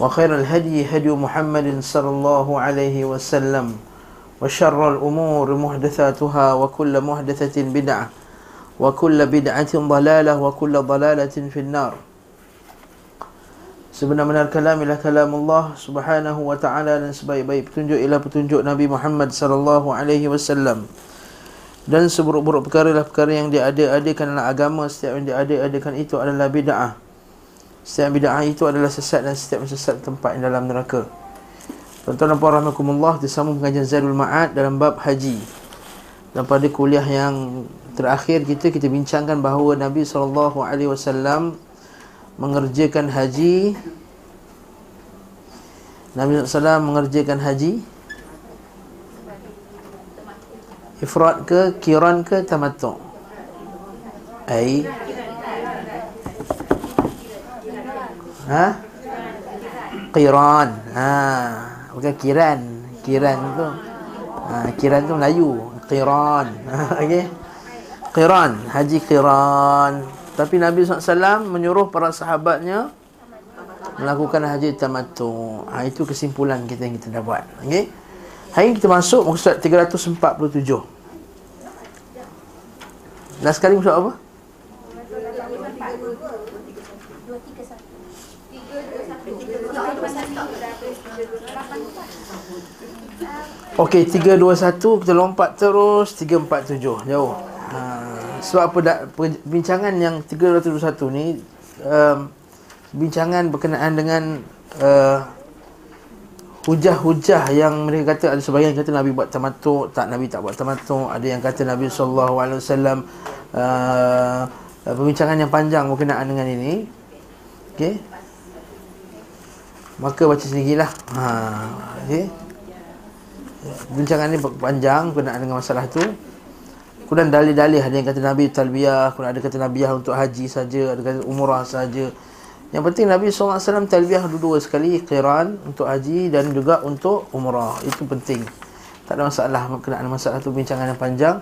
وخير الهدي هدي محمد صلى الله عليه وسلم وشر الأمور محدثاتها وكل محدثة بدعة وكل بدعة ضلالة وكل ضلالة في النار Sebenar-benar kalam ialah kalam Allah Subhanahu wa taala dan sebaik-baik petunjuk ialah petunjuk Nabi Muhammad sallallahu alaihi wasallam. Dan seburuk-buruk perkara adalah perkara yang diada-adakan dalam agama Setiap yang diada-adakan itu adalah bid'ah Setiap bid'ah itu adalah sesat dan setiap sesat tempat yang dalam neraka. Tuan-tuan dan puan rahmatullah Disambung pengajian Zadul Ma'ad dalam bab haji. Dan pada kuliah yang terakhir kita Kita bincangkan bahawa Nabi SAW Mengerjakan haji. Nabi SAW mengerjakan haji. Ifrad ke kiran ke tamattu. Ai ha? Qiran. Ha. Bukan kiran. Kiran tu. Ha kiran tu Melayu. Qiran. Okey. Qiran. Haji qiran. Tapi Nabi SAW menyuruh para sahabatnya melakukan haji tamattu. Ha itu kesimpulan kita yang kita dapat. Okey. Hari kita masuk muka surat 347 Last kali muka apa? Okey, 321 kita lompat terus. 347 jauh. Ha, sebab apa dak perbincangan yang 321 ni um, bincangan berkenaan dengan uh, hujah-hujah yang mereka kata ada sebahagian kata Nabi buat tamattu tak Nabi tak buat tamattu ada yang kata Nabi wasallam uh, perbincangan yang panjang berkenaan dengan ini. Okey. Maka baca sendirilah. Ha okey bincangan ni panjang berkenaan dengan masalah tu. Kemudian dalil-dalil ada yang kata Nabi talbiyah kemudian ada kata Nabi untuk haji saja ada kata umrah saja. Yang penting Nabi SAW talbiyah dua-dua sekali Qiran untuk haji dan juga untuk umrah. Itu penting. Tak ada masalah Kenaan masalah tu bincangan yang panjang.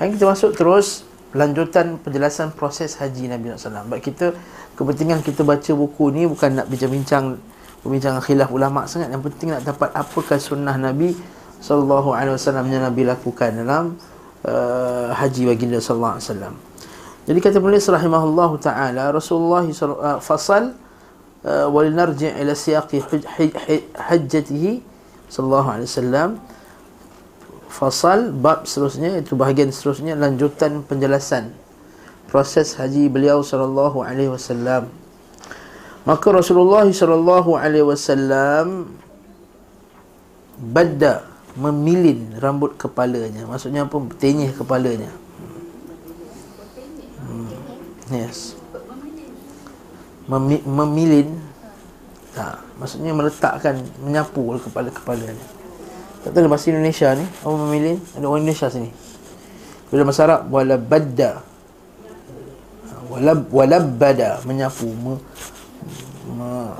Hari kita masuk terus Lanjutan penjelasan proses haji Nabi SAW Sebab kita Kepentingan kita baca buku ni Bukan nak bincang-bincang Perbincangan khilaf ulama' sangat. Yang penting nak dapat Apakah sunnah Nabi SAW Yang Nabi lakukan dalam uh, Haji baginda SAW jadi kata penulis rahimahullahu taala Rasulullah uh, fasal uh, walinarji' ila siyaqi hajjatihi sallallahu alaihi wasallam. Fasal bab seterusnya itu bahagian seterusnya lanjutan penjelasan proses haji beliau sallallahu alaihi wasallam. Maka Rasulullah sallallahu alaihi wasallam badda memilin rambut kepalanya maksudnya apa tenyih kepalanya Yes. Mem- memilin tak, maksudnya meletakkan menyapu kepala kepala ni. Tak tahu bahasa Indonesia ni, apa memilin? Ada orang Indonesia sini. Bila bahasa Arab wala badda. Walab walabbada menyapu me, me,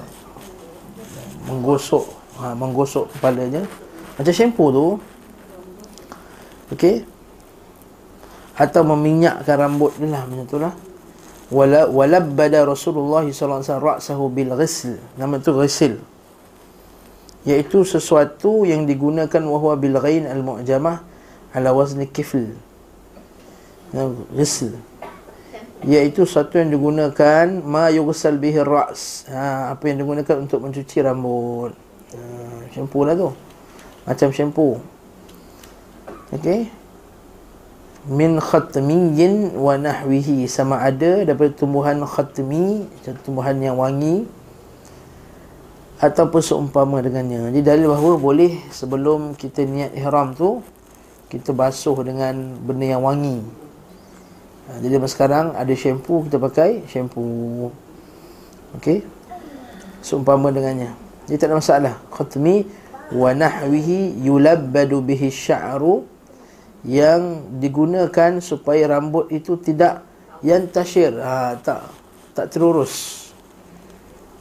menggosok ha, menggosok kepalanya macam shampoo tu okey? Atau meminyakkan rambut dia lah macam tu lah. Wala walabbada Rasulullah wasallam ra'sahu bil ghusl nama tu ghusl iaitu sesuatu yang digunakan wahwa bil ghain al mu'jamah ala wazni kifl. Ghusl iaitu sesuatu yang digunakan ma yughsal bihi ra's ha, apa yang digunakan untuk mencuci rambut. Ha, shampoo lah tu macam shampoo okey min khatmiyin wa nahwihi sama ada daripada tumbuhan khatmi tumbuhan yang wangi ataupun seumpama dengannya. Jadi dalil bahawa boleh sebelum kita niat ihram tu kita basuh dengan benda yang wangi. Ha, jadi sekarang ada shampoo kita pakai shampoo. Okey. seumpama dengannya dia tak ada masalah khatmi wa nahwihi yulabbadu bihi sya'ru yang digunakan supaya rambut itu tidak yang tashir ha, tak tak terurus.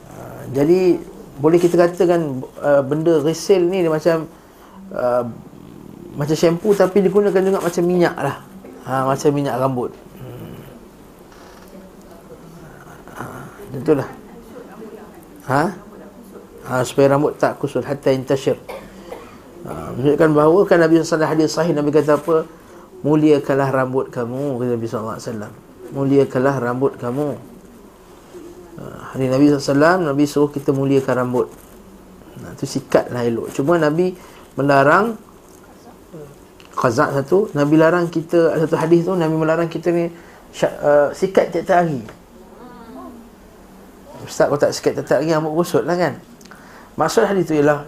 Ha, jadi boleh kita katakan uh, benda resil ni dia macam uh, macam shampoo tapi digunakan juga macam minyak lah. Ha, macam minyak rambut. Hmm. ha, itulah ha? Ha, supaya rambut tak kusut hatta intashir. Ha, menunjukkan bahawa kan Nabi SAW hadis sahih Nabi kata apa? Muliakanlah rambut kamu kata Nabi SAW muliakanlah rambut kamu. Ha, hari Nabi SAW Nabi suruh kita muliakan rambut. Ha, itu sikatlah elok. Cuma Nabi melarang Khazak satu Nabi larang kita Satu hadis tu Nabi melarang kita ni uh, Sikat tiap-tiap hari. Ustaz kalau tak sikat tiap-tiap hari Rambut kusut lah kan Maksud hadis tu ialah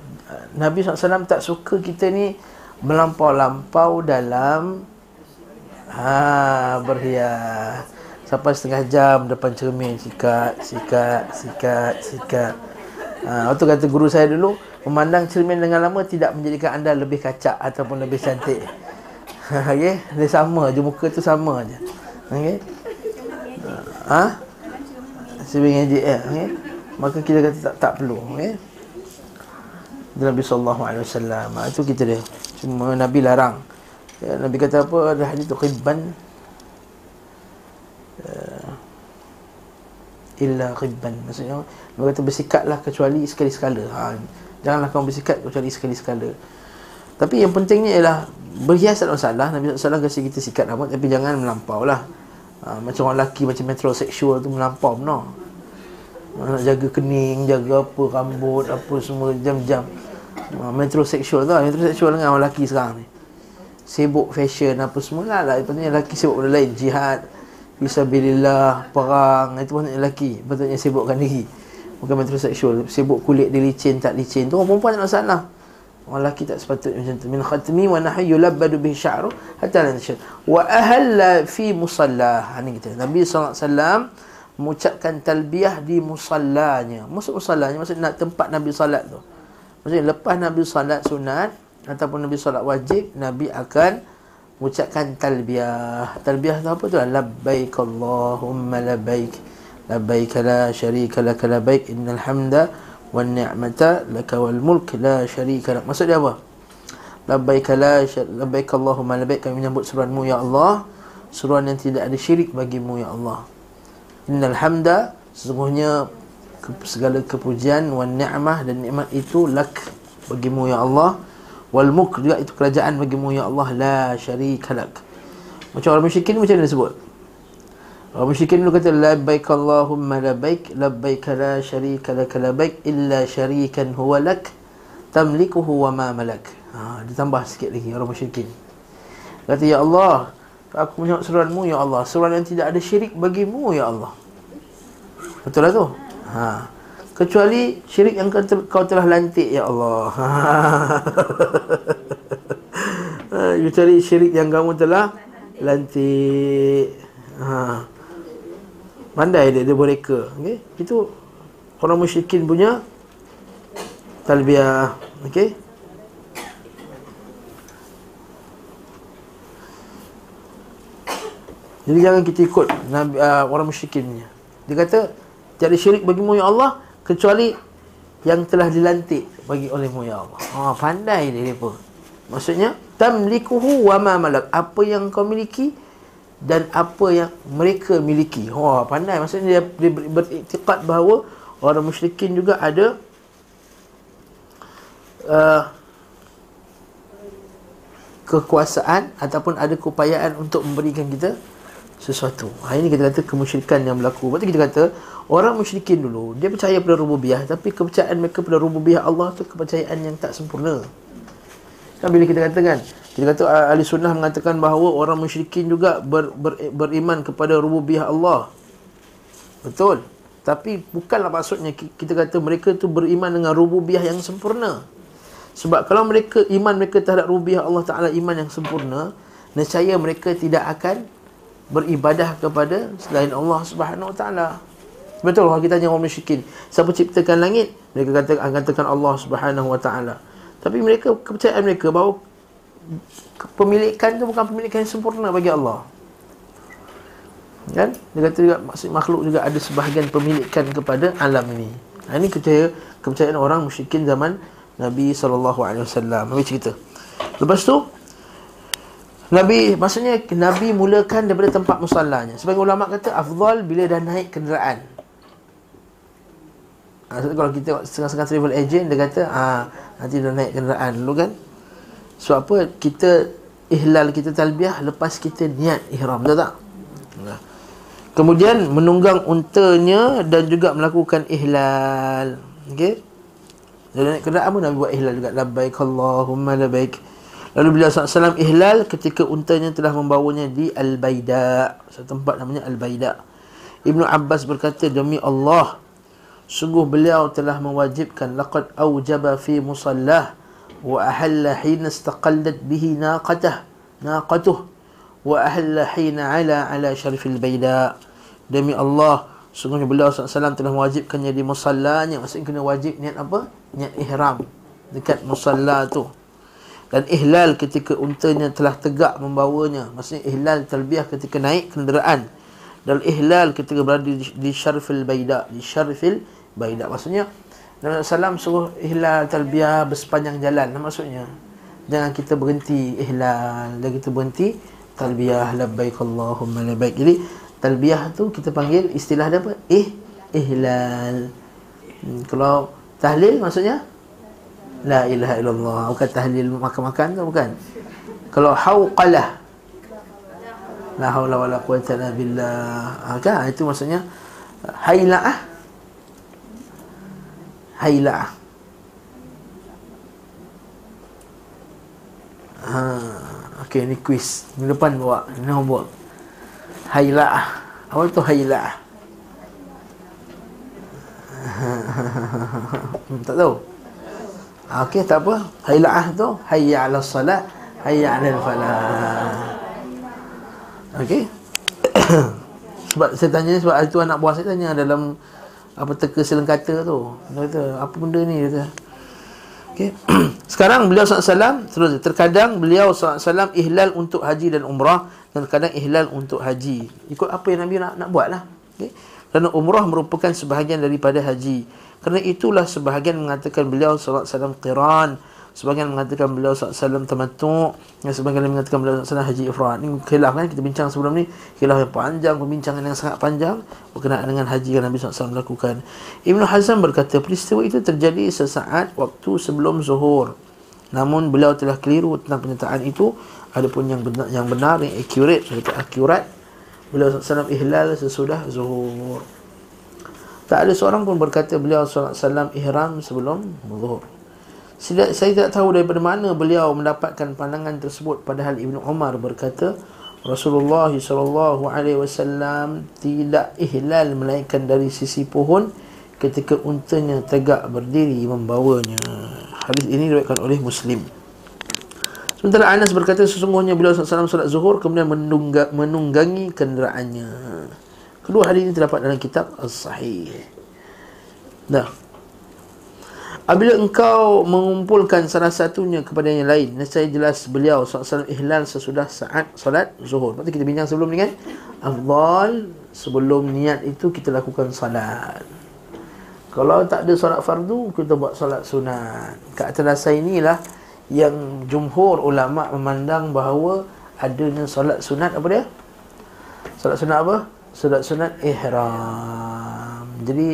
Nabi SAW tak suka kita ni Melampau-lampau dalam ha, Berhias. Sampai setengah jam depan cermin Sikat, sikat, sikat, sikat. Ha, Waktu kata guru saya dulu Memandang cermin dengan lama Tidak menjadikan anda lebih kacak Ataupun lebih cantik. Okay Dia sama je Muka tu sama je. Okay Ha? Sebing je eh, okay? Maka kita kata tak, tak perlu Okay Nabi sallallahu alaihi wasallam. Ha, itu kita dia. Cuma Nabi larang. Ya, Nabi kata apa? Ada hadis tu qibban. Uh, illa qibban. Maksudnya Nabi kata bersikatlah kecuali sekali sekala. Ha, janganlah kamu bersikat kecuali sekali sekala. Tapi yang pentingnya ialah berhias tak masalah. Nabi SAW kasi kita sikat rambut tapi jangan melampau lah. Ha, macam orang lelaki macam metrosexual tu melampau no. Nak jaga kening, jaga apa, rambut, apa semua jam-jam. Ha, metrosexual tu, metrosexual dengan orang lelaki sekarang ni. Sibuk fashion apa semua lah. lah. Patutnya lelaki sibuk benda lain. Jihad, Fisabilillah, perang. Itu patutnya lelaki. Patutnya sibukkan diri. Bukan metrosexual. Sibuk kulit dia licin, tak licin. Tu orang perempuan tak masalah. Orang lelaki tak sepatutnya macam tu. Min khatmi wa nahi yulabbadu bihi sya'ru hatta la nashad. Wa ahalla fi musalla. Ha, ni kita. Nabi SAW mengucapkan talbiyah di musallanya. Maksud musallanya maksud nak tempat Nabi salat tu. Maksudnya lepas Nabi salat sunat ataupun Nabi salat wajib, Nabi akan mengucapkan talbiyah. Talbiyah tu apa tu? Labbaik Allahumma labbaik. Labbaik la syarika lak labbaik innal hamda wan ni'mata laka wal mulk la syarika lak. Maksud dia apa? Labbaik la labbaik Allahumma labbaik kami menyambut seruanmu ya Allah. Seruan yang tidak ada syirik bagimu ya Allah. Innal hamda sesungguhnya segala kepujian wan ni'mah dan nikmat itu lak bagimu ya Allah wal mulk juga itu kerajaan bagimu ya Allah la syarika lak. Macam orang musyrikin macam mana disebut? Orang musyrikin dulu kata labbaik Allahumma labbaik labbaik la syarika lak labbaik illa syarikan huwa lak tamlikuhu wa ma malak. Ha, ditambah sikit lagi orang musyrikin. Kata ya Allah, Aku menyebut seruanmu ya Allah Seruan yang tidak ada syirik bagimu ya Allah Betul lah tu ha. Kecuali syirik yang kau telah lantik ya Allah ha. Kecuali syirik yang kamu telah lantik ha. Pandai dia, dia mereka okay? Itu orang musyrikin punya Talbiah Okay Jadi jangan kita ikut Nabi, uh, orang musyrikin punya. Dia kata, tiada syirik bagimu ya Allah kecuali yang telah dilantik bagi olehmu ya Allah. Ha, pandai dia depa. Maksudnya tamlikuhu wa ma malak. Apa yang kau miliki dan apa yang mereka miliki. Ha, pandai. Maksudnya dia, dia beriktikad bahawa orang musyrikin juga ada uh, kekuasaan ataupun ada keupayaan untuk memberikan kita sesuatu. Ha, ini kita kata kemusyrikan yang berlaku. Berarti kita kata orang musyrikin dulu dia percaya pada rububiyah tapi kepercayaan mereka pada rububiyah Allah tu kepercayaan yang tak sempurna. Kan bila kita katakan kita kata ahli sunnah mengatakan bahawa orang musyrikin juga ber, ber, beriman kepada rububiyah Allah. Betul. Tapi bukanlah maksudnya kita kata mereka tu beriman dengan rububiyah yang sempurna. Sebab kalau mereka iman mereka terhadap rububiyah Allah Taala iman yang sempurna, nescaya mereka tidak akan beribadah kepada selain Allah Subhanahu Wa Taala. Betul kalau kita tanya orang musyrikin, siapa ciptakan langit? Mereka kata katakan Allah Subhanahu Wa Taala. Tapi mereka kepercayaan mereka bahawa kepemilikan itu bukan pemilikan yang sempurna bagi Allah. Kan? Dia kata juga makhluk juga ada sebahagian pemilikan kepada alam ini. Ha, ini percaya kepercayaan orang musyrikin zaman Nabi wasallam. Nabi cerita. Lepas tu Nabi maksudnya Nabi mulakan daripada tempat musallanya. Sebagai ulama kata afdal bila dah naik kenderaan. Ha, kalau kita setengah-setengah travel agent dia kata ah nanti dah naik kenderaan dulu kan. Sebab apa? Kita ihlal kita talbiah lepas kita niat ihram, betul tak? Nah. Kemudian menunggang untanya dan juga melakukan ihlal. Okey. Dan naik kenderaan pun Nabi buat ihlal juga. Labbaik Allahumma labbaik. Lalu beliau SAW ihlal ketika untanya telah membawanya di Al-Baida. Satu tempat namanya Al-Baida. Ibnu Abbas berkata, Demi Allah, sungguh beliau telah mewajibkan laqad awjaba fi musallah wa ahalla hina istaqallat bihi naqatah naqatuh wa ahalla hina ala ala syarifil baida. Demi Allah sungguhnya beliau SAW telah mewajibkannya di musallanya maksudnya kena wajib niat apa? Niat ihram. Dekat musalla tu dan ihlal ketika untanya telah tegak membawanya. Maksudnya ihlal talbiyah ketika naik kenderaan. Dan ihlal ketika berada di, di syarfil baida di syarfil baida maksudnya Nabi SAW suruh ihlal talbiyah bersepanjang jalan. Maksudnya jangan kita berhenti ihlal. Dan kita berhenti talbiyah. Labbaik Allahumma labbaik. Jadi talbiyah tu kita panggil istilah dia apa? Eh ihlal. Hmm, kalau tahlil maksudnya La ilaha illallah. Bukan tahlil makan-makan tu bukan? Kalau hawqalah La hawla wa la quwata la billah. Ha, kan? Itu maksudnya Haila'ah. Haila'ah. Ha, Okay ni quiz. Ni depan bawa. Ni homework Haila'ah. Apa tu haila'ah. Tak tahu Okey, tak apa. Haila'ah tu, hayya 'ala salat, hayya 'ala falah. Okey. sebab saya tanya sebab itu anak buah saya tanya dalam apa teka silang kata tu. Dia kata, apa benda ni dia kata. Okey. Sekarang beliau SAW terus terkadang beliau SAW ihlal untuk haji dan umrah dan kadang ihlal untuk haji. Ikut apa yang Nabi nak nak buatlah. Okey. Kerana umrah merupakan sebahagian daripada haji. Kerana itulah sebahagian mengatakan beliau alaihi wasallam qiran, sebahagian mengatakan beliau alaihi wasallam tamattu, dan sebahagian mengatakan beliau alaihi wasallam haji ifrad. Ini khilaf kan kita bincang sebelum ni, khilaf yang panjang, pembincangan yang sangat panjang berkenaan dengan haji yang Nabi wasallam lakukan. Ibnu Hazm berkata peristiwa itu terjadi sesaat waktu sebelum zuhur. Namun beliau telah keliru tentang penyataan itu. Adapun yang benar yang benar yang accurate, accurate beliau sallallahu ihlal sesudah zuhur. Tak ada seorang pun berkata beliau SAW ihram sebelum zuhur. Saya, saya tidak tahu daripada mana beliau mendapatkan pandangan tersebut padahal Ibnu Umar berkata Rasulullah SAW tidak ihlal melainkan dari sisi pohon ketika untanya tegak berdiri membawanya. Hadis ini diriwayatkan oleh Muslim. Sementara Anas berkata sesungguhnya beliau SAW solat zuhur kemudian menungga, menunggangi kenderaannya. Kedua hadis ini terdapat dalam kitab As-Sahih. Dah. Apabila engkau mengumpulkan salah satunya kepada yang lain, saya jelas beliau SAW ihlal sesudah saat solat zuhur. Lepas kita bincang sebelum ni kan. Afdal sebelum niat itu kita lakukan salat. Kalau tak ada solat fardu, kita buat solat sunat. Kat atas inilah yang jumhur ulama memandang bahawa adanya solat sunat apa dia? Solat sunat apa? Sunat-sunat ihram. Jadi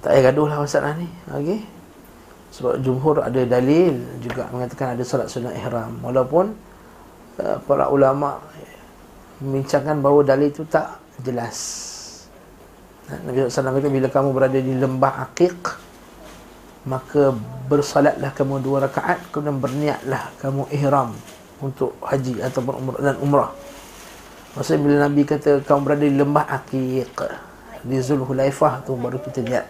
tak payah gaduh lah masalah ni. Okey. Sebab jumhur ada dalil juga mengatakan ada solat sunat ihram. Walaupun uh, para ulama membincangkan bahawa dalil itu tak jelas. Nabi SAW kata bila kamu berada di lembah Aqiq maka bersalatlah kamu dua rakaat kemudian berniatlah kamu ihram untuk haji ataupun umrah dan umrah. Maksudnya bila Nabi kata kamu berada di lembah Aqiq di Zulhulaifah tu baru kita lihat.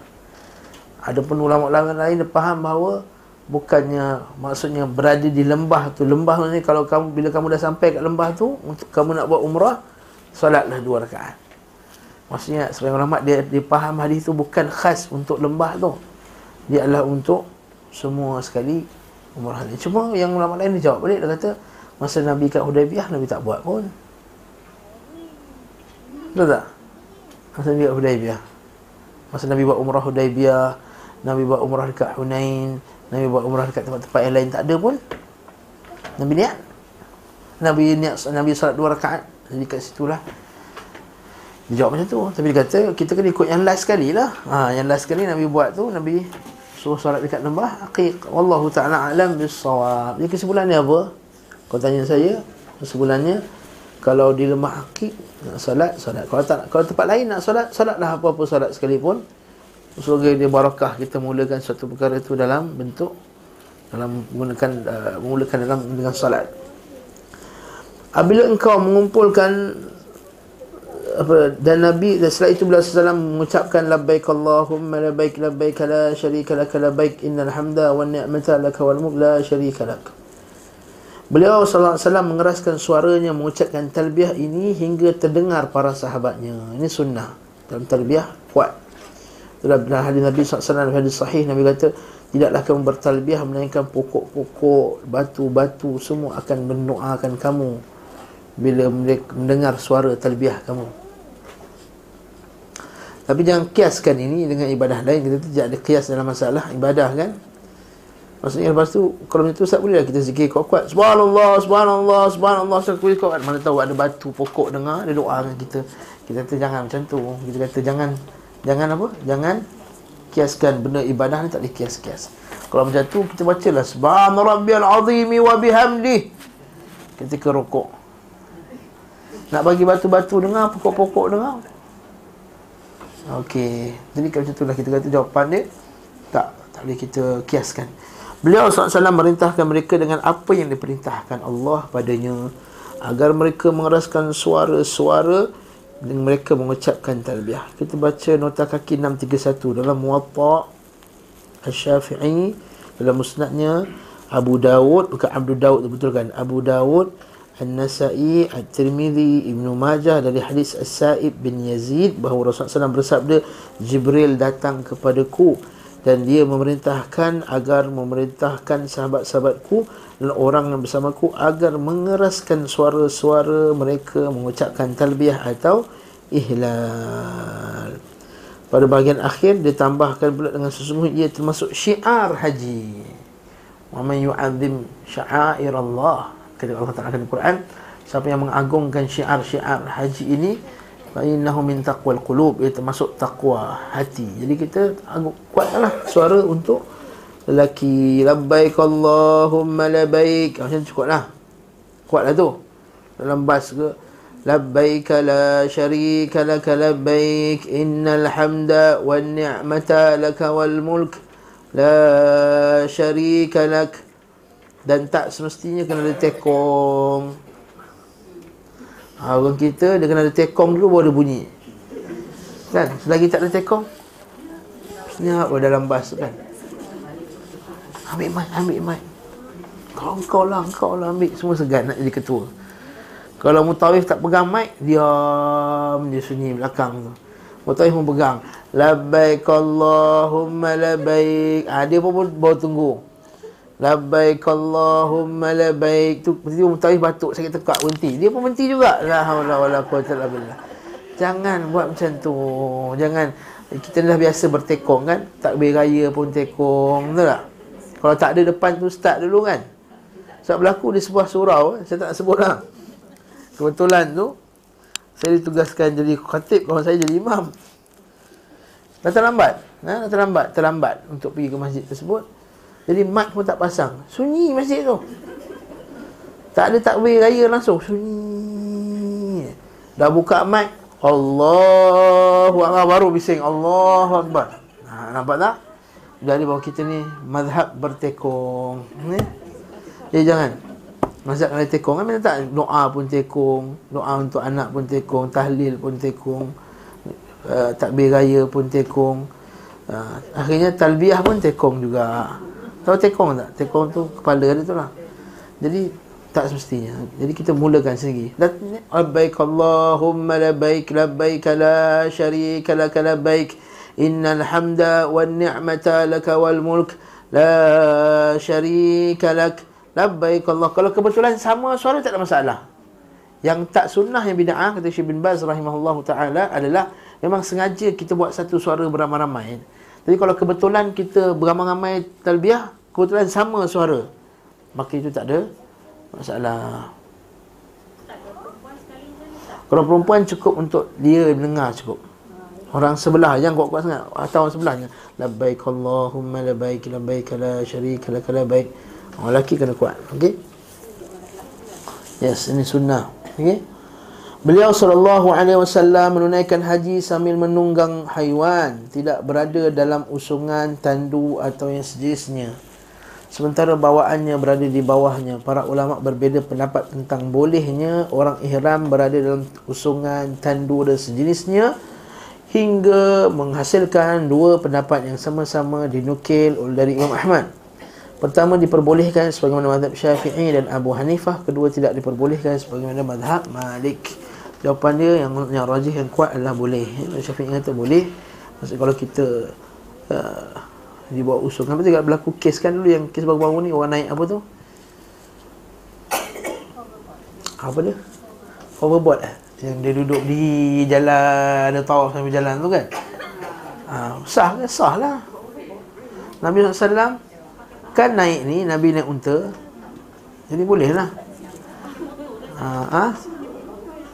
Ada pun ulama-ulama lain faham bahawa bukannya maksudnya berada di lembah tu. Lembah ni kalau kamu bila kamu dah sampai kat lembah tu untuk kamu nak buat umrah solatlah dua rakaat. Maksudnya sebagai ulama dia faham hadis tu bukan khas untuk lembah tu. Dia adalah untuk semua sekali umrah ni. Cuma yang ulama lain dia jawab balik dia kata masa Nabi kat Hudaybiyah Nabi tak buat pun. Betul tak? Masa Nabi kat Hudaybiyah. Masa Nabi buat umrah Hudaybiyah, Nabi buat umrah dekat Hunain, Nabi buat umrah dekat tempat-tempat yang lain tak ada pun. Nabi niat. Nabi niat Nabi solat dua rakaat. Jadi kat situlah dia jawab macam tu Tapi dia kata Kita kena ikut yang last sekali lah ha, Yang last sekali Nabi buat tu Nabi Suruh solat dekat lembah Aqiq Wallahu ta'ala alam bisawab Jadi kesimpulannya apa? Kau tanya saya Kesimpulannya Kalau di lembah Aqiq Nak solat Solat. Kalau tak Kalau tempat lain nak solat Solatlah apa-apa solat sekalipun. Semoga dia barakah Kita mulakan suatu perkara itu Dalam bentuk Dalam menggunakan uh, Memulakan dalam Dengan solat. Apabila engkau mengumpulkan apa dan Nabi dan setelah itu beliau sallallahu mengucapkan labbaik Allahumma labbaik labbaik la syarika lak labbaik innal hamda wan ni'mata lak wal mulk la syarika lak Beliau wasallam mengeraskan suaranya mengucapkan talbiyah ini hingga terdengar para sahabatnya. Ini sunnah dalam talbiyah kuat. Dalam hadis Nabi sallallahu alaihi hadis sahih Nabi kata tidaklah kamu bertalbiyah melainkan pokok-pokok, batu-batu semua akan mendoakan kamu bila mendengar suara talbiyah kamu. Tapi jangan kiaskan ini dengan ibadah lain Kita tidak ada kias dalam masalah ibadah kan Maksudnya lepas tu Kalau macam tu Ustaz boleh lah kita zikir kuat-kuat. Subhanallah, Subhanallah, Subhanallah Ustaz kuih kuat Mana tahu ada batu pokok dengar Dia doa dengan kita. Kita kata jangan macam tu. Kita kata jangan Jangan apa? Jangan Kiaskan benda ibadah ni tak boleh kias-kias. Kalau macam tu kita baca lah Subhana Rabbiyal Azimi wa bihamdi Ketika rokok. Nak bagi batu-batu dengar Pokok-pokok dengar. Okey. Jadi kalau macam itulah kita kata jawapan dia tak tak boleh kita kiaskan. Beliau SAW merintahkan mereka dengan apa yang diperintahkan Allah padanya agar mereka mengeraskan suara-suara dan mereka mengucapkan talbiyah. Kita baca nota kaki 631 dalam Muwatta Asy-Syafi'i dalam musnadnya Abu Dawud bukan Abdul Dawud betul kan? Abu Dawud An-Nasai, At-Tirmidhi, Ibnu Majah dari hadis As-Sa'ib bin Yazid bahawa Rasulullah SAW bersabda Jibril datang kepadaku dan dia memerintahkan agar memerintahkan sahabat-sahabatku dan orang yang bersamaku agar mengeraskan suara-suara mereka mengucapkan talbiyah atau ihlal. Pada bahagian akhir ditambahkan pula dengan sesungguhnya ia termasuk syiar haji. Wa man yu'azzim sya'air Allah kata Allah Taala dalam Quran siapa yang mengagungkan syiar-syiar haji ini innahu min taqwal qulub. Ia termasuk takwa hati. Jadi kita kuatlah suara untuk lelaki. Labbaik Allahumma labbaik. Macam cukuplah. Kuatlah tu. Dalam bas ke labbaik la syarika lak labbaik. Innal hamda wan ni'mata lak wal mulk. La syarika lak. Dan tak semestinya kena ada tekong ha, orang kita dia kena ada tekong dulu baru ada bunyi. Kan? Selagi tak ada tekong senyap dalam bas kan. Ambil mic ambil mic. Kau kau lah kau lah ambil. Semua segan nak jadi ketua. Kalau mutawif tak pegang mic diam. Dia sunyi belakang. Tu mutawif pun pegang. Labbaik Allahumma labbaik. Ha, dia pun baru tunggu Labbaik Allahumma labbaik tu mesti mutawif batuk sakit tekak berhenti. Dia pun berhenti juga. La haula wala quwata illa billah. Jangan buat macam tu. Jangan kita dah biasa bertekong kan. Takbir raya pun tekong, betul tak? Kalau tak ada depan tu start dulu kan. Sebab berlaku di sebuah surau, saya tak sebut lah. Kebetulan tu saya ditugaskan jadi khatib kalau saya jadi imam. Dah terlambat. Ha? Dah terlambat, terlambat untuk pergi ke masjid tersebut. Jadi mic pun tak pasang. Sunyi masjid tu. Tak ada takbir raya langsung. Sunyi. Dah buka mic. Allahu Akbar. Baru bising. Allahu Akbar. Ha, nampak tak? Jadi bahawa kita ni mazhab bertekong. Ni. Jadi jangan. Mazhab kena tekong. Kan tak? Doa pun tekong. Doa untuk anak pun tekong. Tahlil pun tekong. Uh, takbir raya pun tekong. Uh, akhirnya talbiah pun tekong juga. Tahu tekong tak? Tekong tu kepala dia tu lah. Jadi Tak semestinya. Jadi kita mulakan sendiri. Labbaik Allahumma labbaik labbaik la syarika lak labbaik innal hamda wan ni'mata lak wal mulk la syarika lak labbaik Allah. Kalau kebetulan sama suara tak ada masalah. Yang tak sunnah yang bid'ah kata Syekh bin Baz rahimahullahu taala adalah memang sengaja kita buat satu suara beramai-ramai. Jadi kalau kebetulan kita beramai-ramai talbiyah, kebetulan sama suara, maka itu tak ada masalah. Kalau perempuan cukup untuk dia dengar cukup. Orang sebelah yang kuat-kuat sangat atau orang sebelahnya. Labbaik Allahumma labbaik labbaik la syarika lak labbaik. Orang lelaki kena kuat. Okey. Yes, ini sunnah. Okey. Beliau sallallahu alaihi wasallam menunaikan haji sambil menunggang haiwan, tidak berada dalam usungan, tandu atau yang sejenisnya. Sementara bawaannya berada di bawahnya. Para ulama berbeza pendapat tentang bolehnya orang ihram berada dalam usungan, tandu dan sejenisnya hingga menghasilkan dua pendapat yang sama-sama dinukil oleh dari Imam Ahmad. Pertama diperbolehkan sebagaimana mazhab Syafi'i dan Abu Hanifah, kedua tidak diperbolehkan sebagaimana mazhab Malik. Jawapan dia yang yang rajih yang kuat adalah boleh. Syafi'i kata boleh. Maksud kalau kita uh, dibawa usul. Kenapa tidak berlaku kes kan dulu yang kes baru-baru ni orang naik apa tu? Apa dia? Hoverboard eh? Yang dia duduk di jalan ada tawaf sambil jalan tu kan? Ha, sah kan? Sah lah. Nabi SAW kan naik ni, Nabi naik unta. Jadi boleh lah. Ha, ha?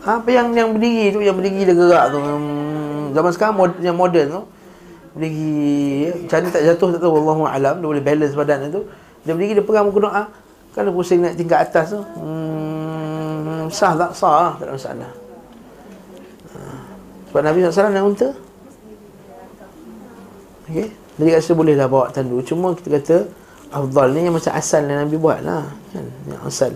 Apa yang yang berdiri tu, yang berdiri dia gerak tu. Hmm, zaman sekarang mod, yang moden tu. Berdiri, macam tak jatuh tak tahu. Allahu'alam, alam dia boleh balance badan tu. Dia berdiri, dia pegang muka doa. Kan dia pusing naik tingkat atas tu. Hmm, sah tak? Sah lah, tak ada masalah. Ha. Sebab Nabi SAW naik unta. Okay. Jadi kat situ boleh lah bawa tandu. Cuma kita kata, Afdal ni yang macam asal yang Nabi buat lah. Kan? Yang asal.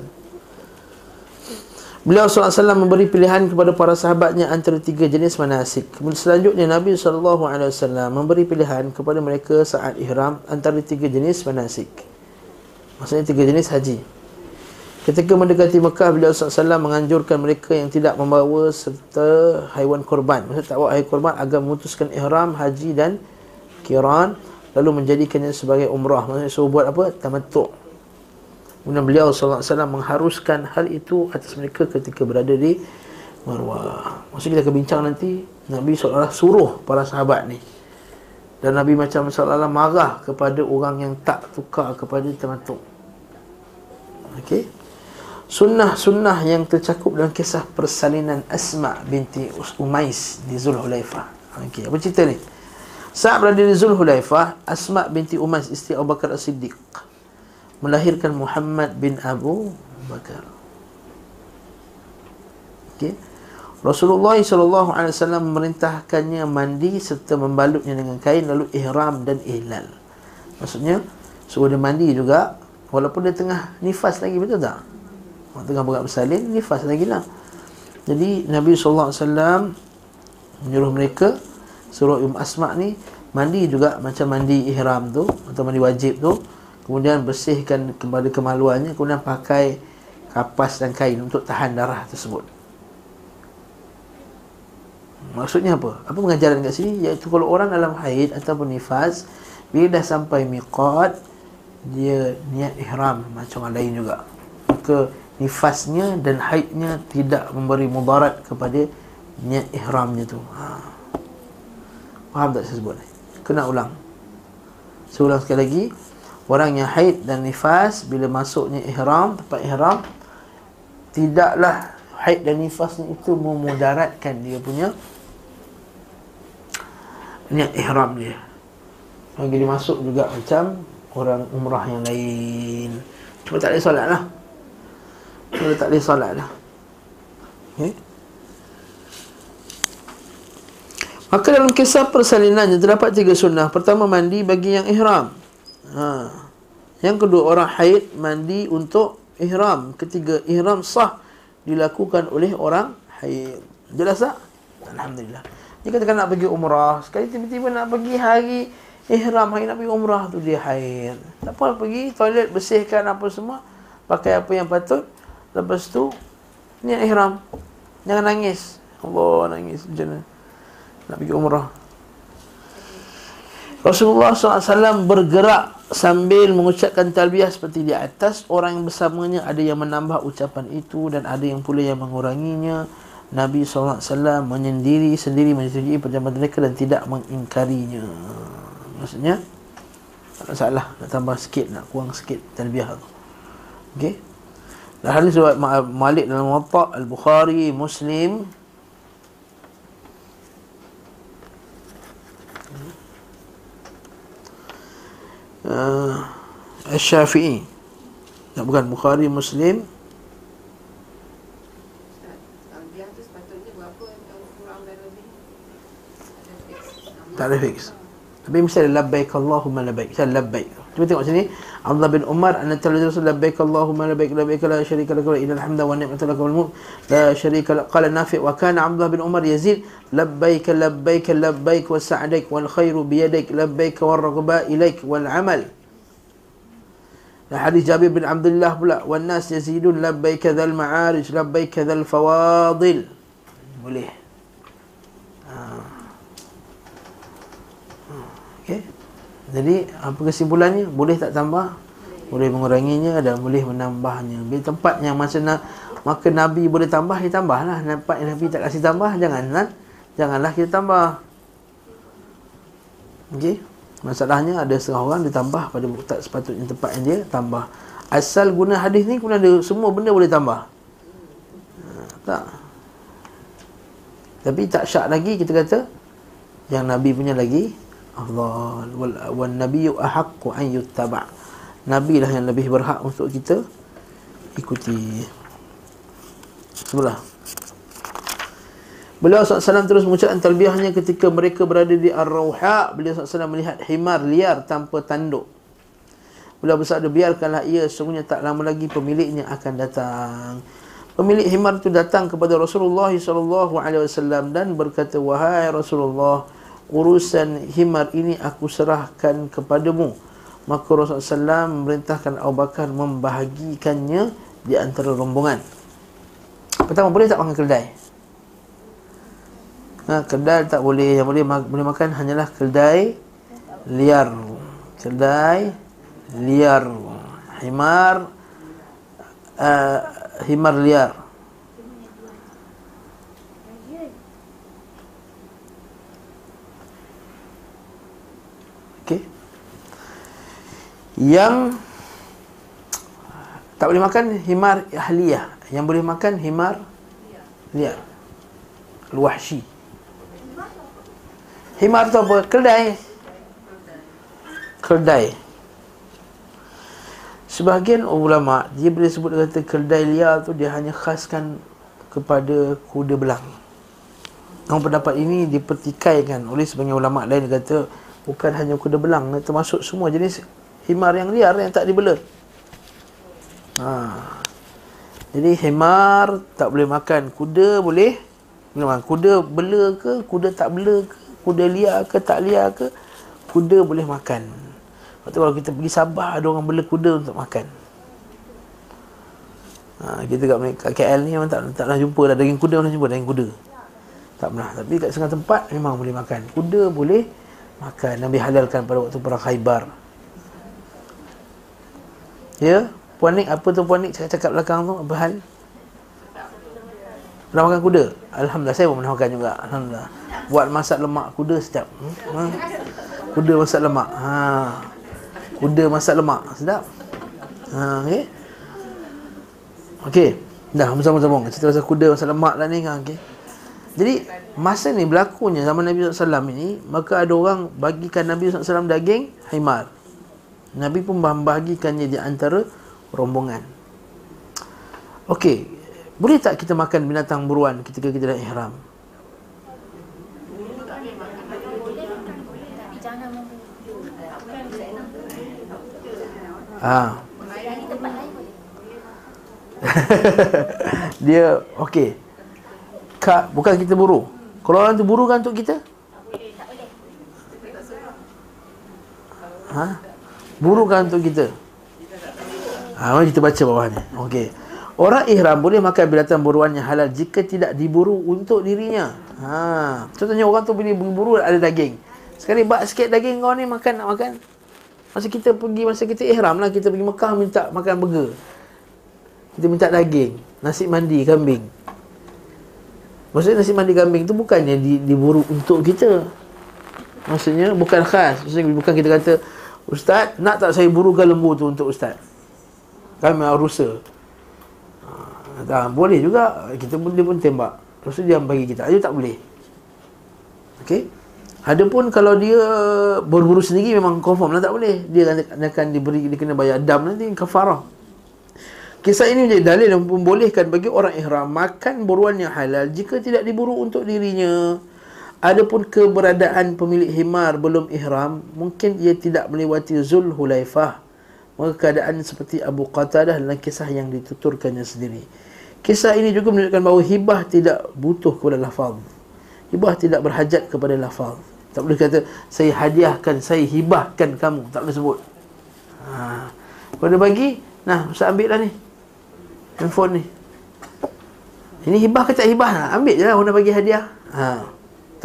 Beliau SAW memberi pilihan kepada para sahabatnya antara tiga jenis manasik. Kemudian selanjutnya Nabi SAW memberi pilihan kepada mereka saat ihram antara tiga jenis manasik. Maksudnya tiga jenis haji. Ketika mendekati Mekah, beliau SAW menganjurkan mereka yang tidak membawa serta haiwan korban. Maksudnya tak bawa haiwan korban agar memutuskan ihram, haji dan kiran lalu menjadikannya sebagai umrah. Maksudnya suruh buat apa? Tamatuk. Kemudian beliau SAW mengharuskan hal itu atas mereka ketika berada di Marwah. Maksudnya kita akan bincang nanti Nabi SAW suruh para sahabat ni. Dan Nabi macam SAW marah kepada orang yang tak tukar kepada tematuk. Okey. Sunnah-sunnah yang tercakup dalam kisah persalinan Asma binti Umais di Zulhulaifah. Okey, apa cerita ni? Saat berada di Zulhulaifah, Asma binti Umais isteri Abu Bakar As-Siddiq melahirkan Muhammad bin Abu Bakar. Okay. Rasulullah sallallahu alaihi wasallam memerintahkannya mandi serta membalutnya dengan kain lalu ihram dan ihlal. Maksudnya suruh dia mandi juga walaupun dia tengah nifas lagi betul tak? Waktu tengah berat bersalin nifas lagi lah. Jadi Nabi sallallahu alaihi wasallam menyuruh mereka suruh Umm Asma ni mandi juga macam mandi ihram tu atau mandi wajib tu kemudian bersihkan kembali kemaluannya kemudian pakai kapas dan kain untuk tahan darah tersebut. Maksudnya apa? Apa pengajaran kat sini? Iaitu kalau orang dalam haid ataupun nifas bila dah sampai miqat dia niat ihram macam orang lain juga. Maka nifasnya dan haidnya tidak memberi mudarat kepada niat ihramnya tu. Ha. faham tak saya sebut? Ni kena ulang. Saya ulang sekali lagi Orang yang haid dan nifas bila masuknya ihram, tempat ihram tidaklah haid dan nifasnya itu memudaratkan dia punya niat ihram dia. Bagi dia masuk juga macam orang umrah yang lain. Cuma tak boleh solat lah. Cuma tak boleh solat lah. Okay. Maka dalam kisah persalinan terdapat tiga sunnah. Pertama mandi bagi yang ihram. Ha. Yang kedua orang haid mandi untuk ihram. Ketiga ihram sah dilakukan oleh orang haid. Jelas tak? Alhamdulillah. Jika kita nak pergi umrah, sekali tiba-tiba nak pergi hari ihram, hari nak pergi umrah tu dia haid. Tak apa pergi toilet bersihkan apa semua, pakai apa yang patut. Lepas tu niat ihram. Jangan nangis. Allah nangis macam mana? Nak pergi umrah. Rasulullah SAW bergerak sambil mengucapkan talbiyah seperti di atas. Orang yang bersamanya ada yang menambah ucapan itu dan ada yang pula yang menguranginya. Nabi SAW menyendiri sendiri menyendiri perjalanan mereka dan tidak mengingkarinya. Maksudnya tak masalah. Nak tambah sikit nak kurang sikit talbiyah tu. Ok dan hadis Malik dalam Muwatta Al-Bukhari Muslim uh, Al-Syafi'i tak bukan Bukhari Muslim. Tak ada fix. Tapi mesti ada labbaik Allahumma labbaik. Saya labbaik cuba tengok sini Abdullah bin Umar anna talabiyah rasul labbaik Allahumma labbaik labbaik la syarika lak wa innal hamda wa ni'mata lak wal mulk la syarika lak qala nafi wa kana Abdullah bin Umar yazid labbaik labbaik labbaik wa sa'daik wal khairu bi yadik labbaik wa ragba ilaik wal amal hadis Jabir bin Abdullah pula wan nas yazidun labbaik dzal ma'arij labbaik dzal fawadil boleh ha. Jadi apa kesimpulannya? Boleh tak tambah? Boleh menguranginya dan boleh menambahnya. Bila tempat yang masa nak maka nabi boleh tambah dia tambahlah. Tempat yang nabi tak kasih tambah janganlah. Janganlah kita tambah. Okey? Masalahnya ada setengah orang dia tambah pada tak sepatutnya tempat yang dia tambah. Asal guna hadis ni guna ada semua benda boleh tambah. Ha, tak. Tapi tak syak lagi kita kata yang Nabi punya lagi Allah wal, wal nabiyyu ahaqqu an yuttaba. Nabi lah yang lebih berhak untuk kita ikuti. Sebelah. Beliau SAW terus mengucapkan talbiyahnya ketika mereka berada di Ar-Rawha. Beliau SAW melihat himar liar tanpa tanduk. Beliau bersabda, biarkanlah ia sesungguhnya tak lama lagi pemiliknya akan datang. Pemilik himar itu datang kepada Rasulullah SAW dan berkata, Wahai Rasulullah, urusan himar ini aku serahkan kepadamu. Maka Rasulullah SAW memerintahkan Abu Bakar membahagikannya di antara rombongan. Pertama, boleh tak makan keledai? ha, kedai tak boleh yang boleh boleh makan hanyalah kedai liar kedai liar himar uh, himar liar yang tak boleh makan himar ahliyah. Yang boleh makan himar liar al-wahshi Himar tu apa? Keldai Keldai Sebahagian ulama Dia boleh sebut kata keldai liar tu Dia hanya khaskan kepada kuda belang. Namun pendapat ini dipertikaikan oleh sebagian ulama lain kata bukan hanya kuda belang Termasuk semua jenis himar yang liar yang tak dibela. Ha. Jadi himar tak boleh makan Kuda boleh? Kuda bela ke Kuda tak bela ke kuda liar ke tak liar ke kuda boleh makan. Lepas tu kalau kita pergi Sabah ada orang bela kuda untuk makan. Ha, kita kat, kat KL ni memang tak, tak pernah jumpa lah. Daging kuda mana jumpa daging kuda. Tak pernah. Tapi kat setengah tempat memang boleh makan. Kuda boleh makan. Nabi halalkan pada waktu perang Khaybar ya Puan Nik apa tu Puan Nik cakap-cakap belakang tu apa hal Pernah makan kuda? Alhamdulillah saya pun pernah makan juga Alhamdulillah buat masak lemak kuda sedap. Ha? Kuda masak lemak. Ha. Kuda masak lemak sedap. Ha, okey. Okey. Dah bersama-sama cerita pasal kuda masak lemak lah ni kan okey. Jadi masa ni berlakunya zaman Nabi SAW ini Maka ada orang bagikan Nabi SAW daging Himar Nabi pun membahagikannya di antara rombongan Okey Boleh tak kita makan binatang buruan ketika kita dah ihram? Ha. dia okey. Kak, bukan kita buru. Kalau orang tu buru kan untuk kita? Ha? Buru kan untuk kita? Ha, mari kita baca bawah ni. Okey. Orang ihram boleh makan binatang buruan yang halal jika tidak diburu untuk dirinya. Ha, contohnya orang tu boleh berburu ada daging. Sekali bak sikit daging kau ni makan nak makan. Masa kita pergi masa kita ihram lah kita pergi Mekah minta makan burger. Kita minta daging, nasi mandi kambing. Maksudnya nasi mandi kambing tu bukannya di, diburu untuk kita. Maksudnya bukan khas. Maksudnya bukan kita kata Ustaz, nak tak saya burukan lembu tu untuk Ustaz? Kami rusa. Ha, boleh juga. Kita dia pun tembak. Lepas tu dia bagi kita. Dia tak boleh. Okey. Adapun kalau dia berburu sendiri memang confirm lah tak boleh. Dia akan, akan diberi, dia kena bayar dam nanti, kafarah. Kisah ini menjadi dalil yang membolehkan bagi orang ihram makan buruan yang halal jika tidak diburu untuk dirinya. Adapun keberadaan pemilik himar belum ihram, mungkin ia tidak melewati Zul Hulaifah. Maka keadaan seperti Abu Qatadah dalam kisah yang dituturkannya sendiri. Kisah ini juga menunjukkan bahawa hibah tidak butuh kepada lafaz. Hibah tidak berhajat kepada lafaz. Tak boleh kata, saya hadiahkan, saya hibahkan kamu. Tak boleh sebut. Ha. Kalau dia bagi, nah, Ustaz ambil lah ni. Handphone ni. Ini hibah ke tak hibah? Ambil je lah orang bagi hadiah. Haa.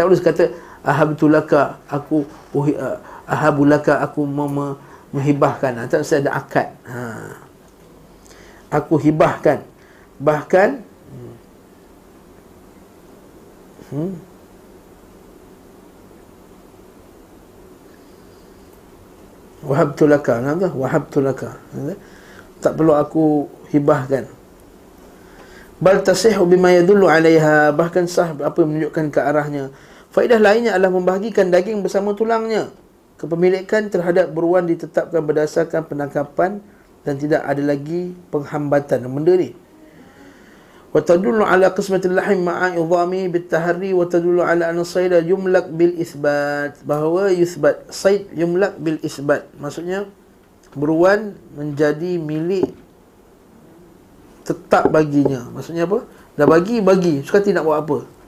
Boleh kata ahabtulaka aku uh, ahabulaka aku mem- menghibahkan. Ha, tak ada akad. Ha. Aku hibahkan. Bahkan hmm. Wahabtulaka. Nampak? Wahabtulaka. Tak perlu aku hibahkan. Bal tasihu bima yadullu alaiha. Bahkan sah apa menunjukkan ke arahnya. Faedah lainnya adalah membahagikan daging bersama tulangnya. Kepemilikan terhadap beruan ditetapkan berdasarkan penangkapan dan tidak ada lagi penghambatan. Benda ni. Wa tadullu ala qismatil lahim ma'a idhami bit tahri wa tadullu ala anna sayda yumlak bil isbat. Bahawa yusbat sayd yumlak bil isbat. Maksudnya beruan menjadi milik tetap baginya. Maksudnya apa? Dah bagi bagi. Suka tidak buat apa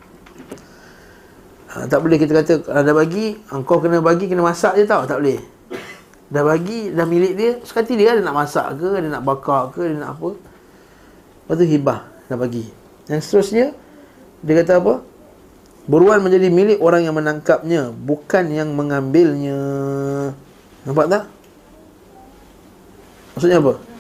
ha, tak boleh kita kata kalau dah bagi engkau kena bagi kena masak je tau. Tak boleh. Dah bagi dah milik dia sekali dia ada nak masak ke dia nak bakar ke dia nak apa. Lepas tu hibah dah bagi. Yang seterusnya dia kata apa? Buruan menjadi milik orang yang menangkapnya bukan yang mengambilnya. Nampak tak? Maksudnya apa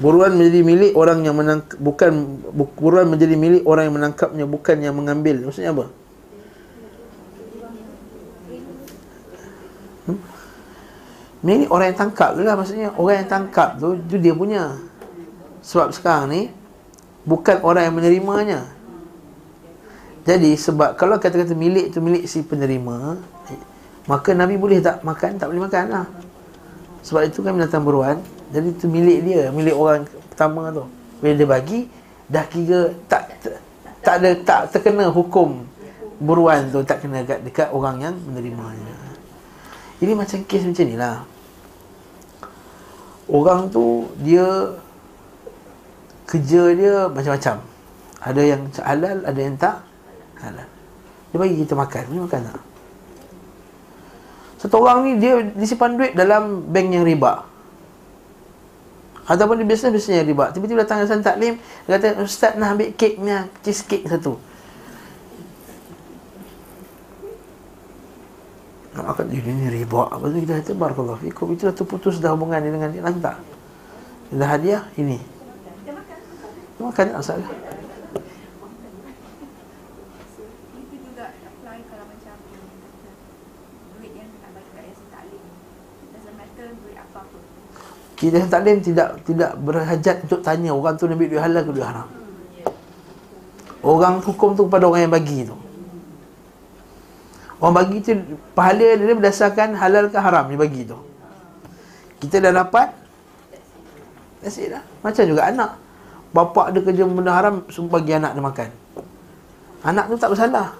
Buruan menjadi milik orang yang menangkap bukan buruan menjadi milik orang yang menangkapnya bukan yang mengambil. Maksudnya apa? Hmm? Milik orang yang tangkap lah maksudnya orang yang tangkap tu tu dia punya. Sebab sekarang ni bukan orang yang menerimanya. Jadi sebab kalau kata-kata milik tu milik si penerima, maka Nabi boleh tak makan? Tak boleh makan lah. Sebab itu kan binatang buruan jadi itu milik dia, milik orang pertama tu. Bila dia bagi, dah kira tak tak ada tak terkena hukum buruan tu tak kena dekat, dekat orang yang menerimanya. Ini macam kes macam ni lah. Orang tu dia kerja dia macam-macam. Ada yang halal, ada yang tak halal. Dia bagi kita makan, ni makan tak? Satu orang ni dia disimpan duit dalam bank yang riba. Ataupun dia biasa-biasanya riba Tiba-tiba datang Hasan Taklim Dia kata Ustaz nak ambil kek ni Cheesecake satu. Nak makan Ini ni riba Lepas tu? Kita kata Barakallah Fikum. Itu dah terputus dah hubungan dia dengan dia Lantak. Dah hadiah Ini. Makan. Makan tak masalah kita yang taklim tidak tidak berhajat untuk tanya orang tu ambil duit halal ke duit haram. Orang hukum tu kepada orang yang bagi tu. Orang bagi tu pahala dia berdasarkan halal ke haram dia bagi tu. Kita dah dapat it lah. Macam juga anak. Bapak dia kerja benda haram suruh bagi anak dia makan. Anak tu tak bersalah.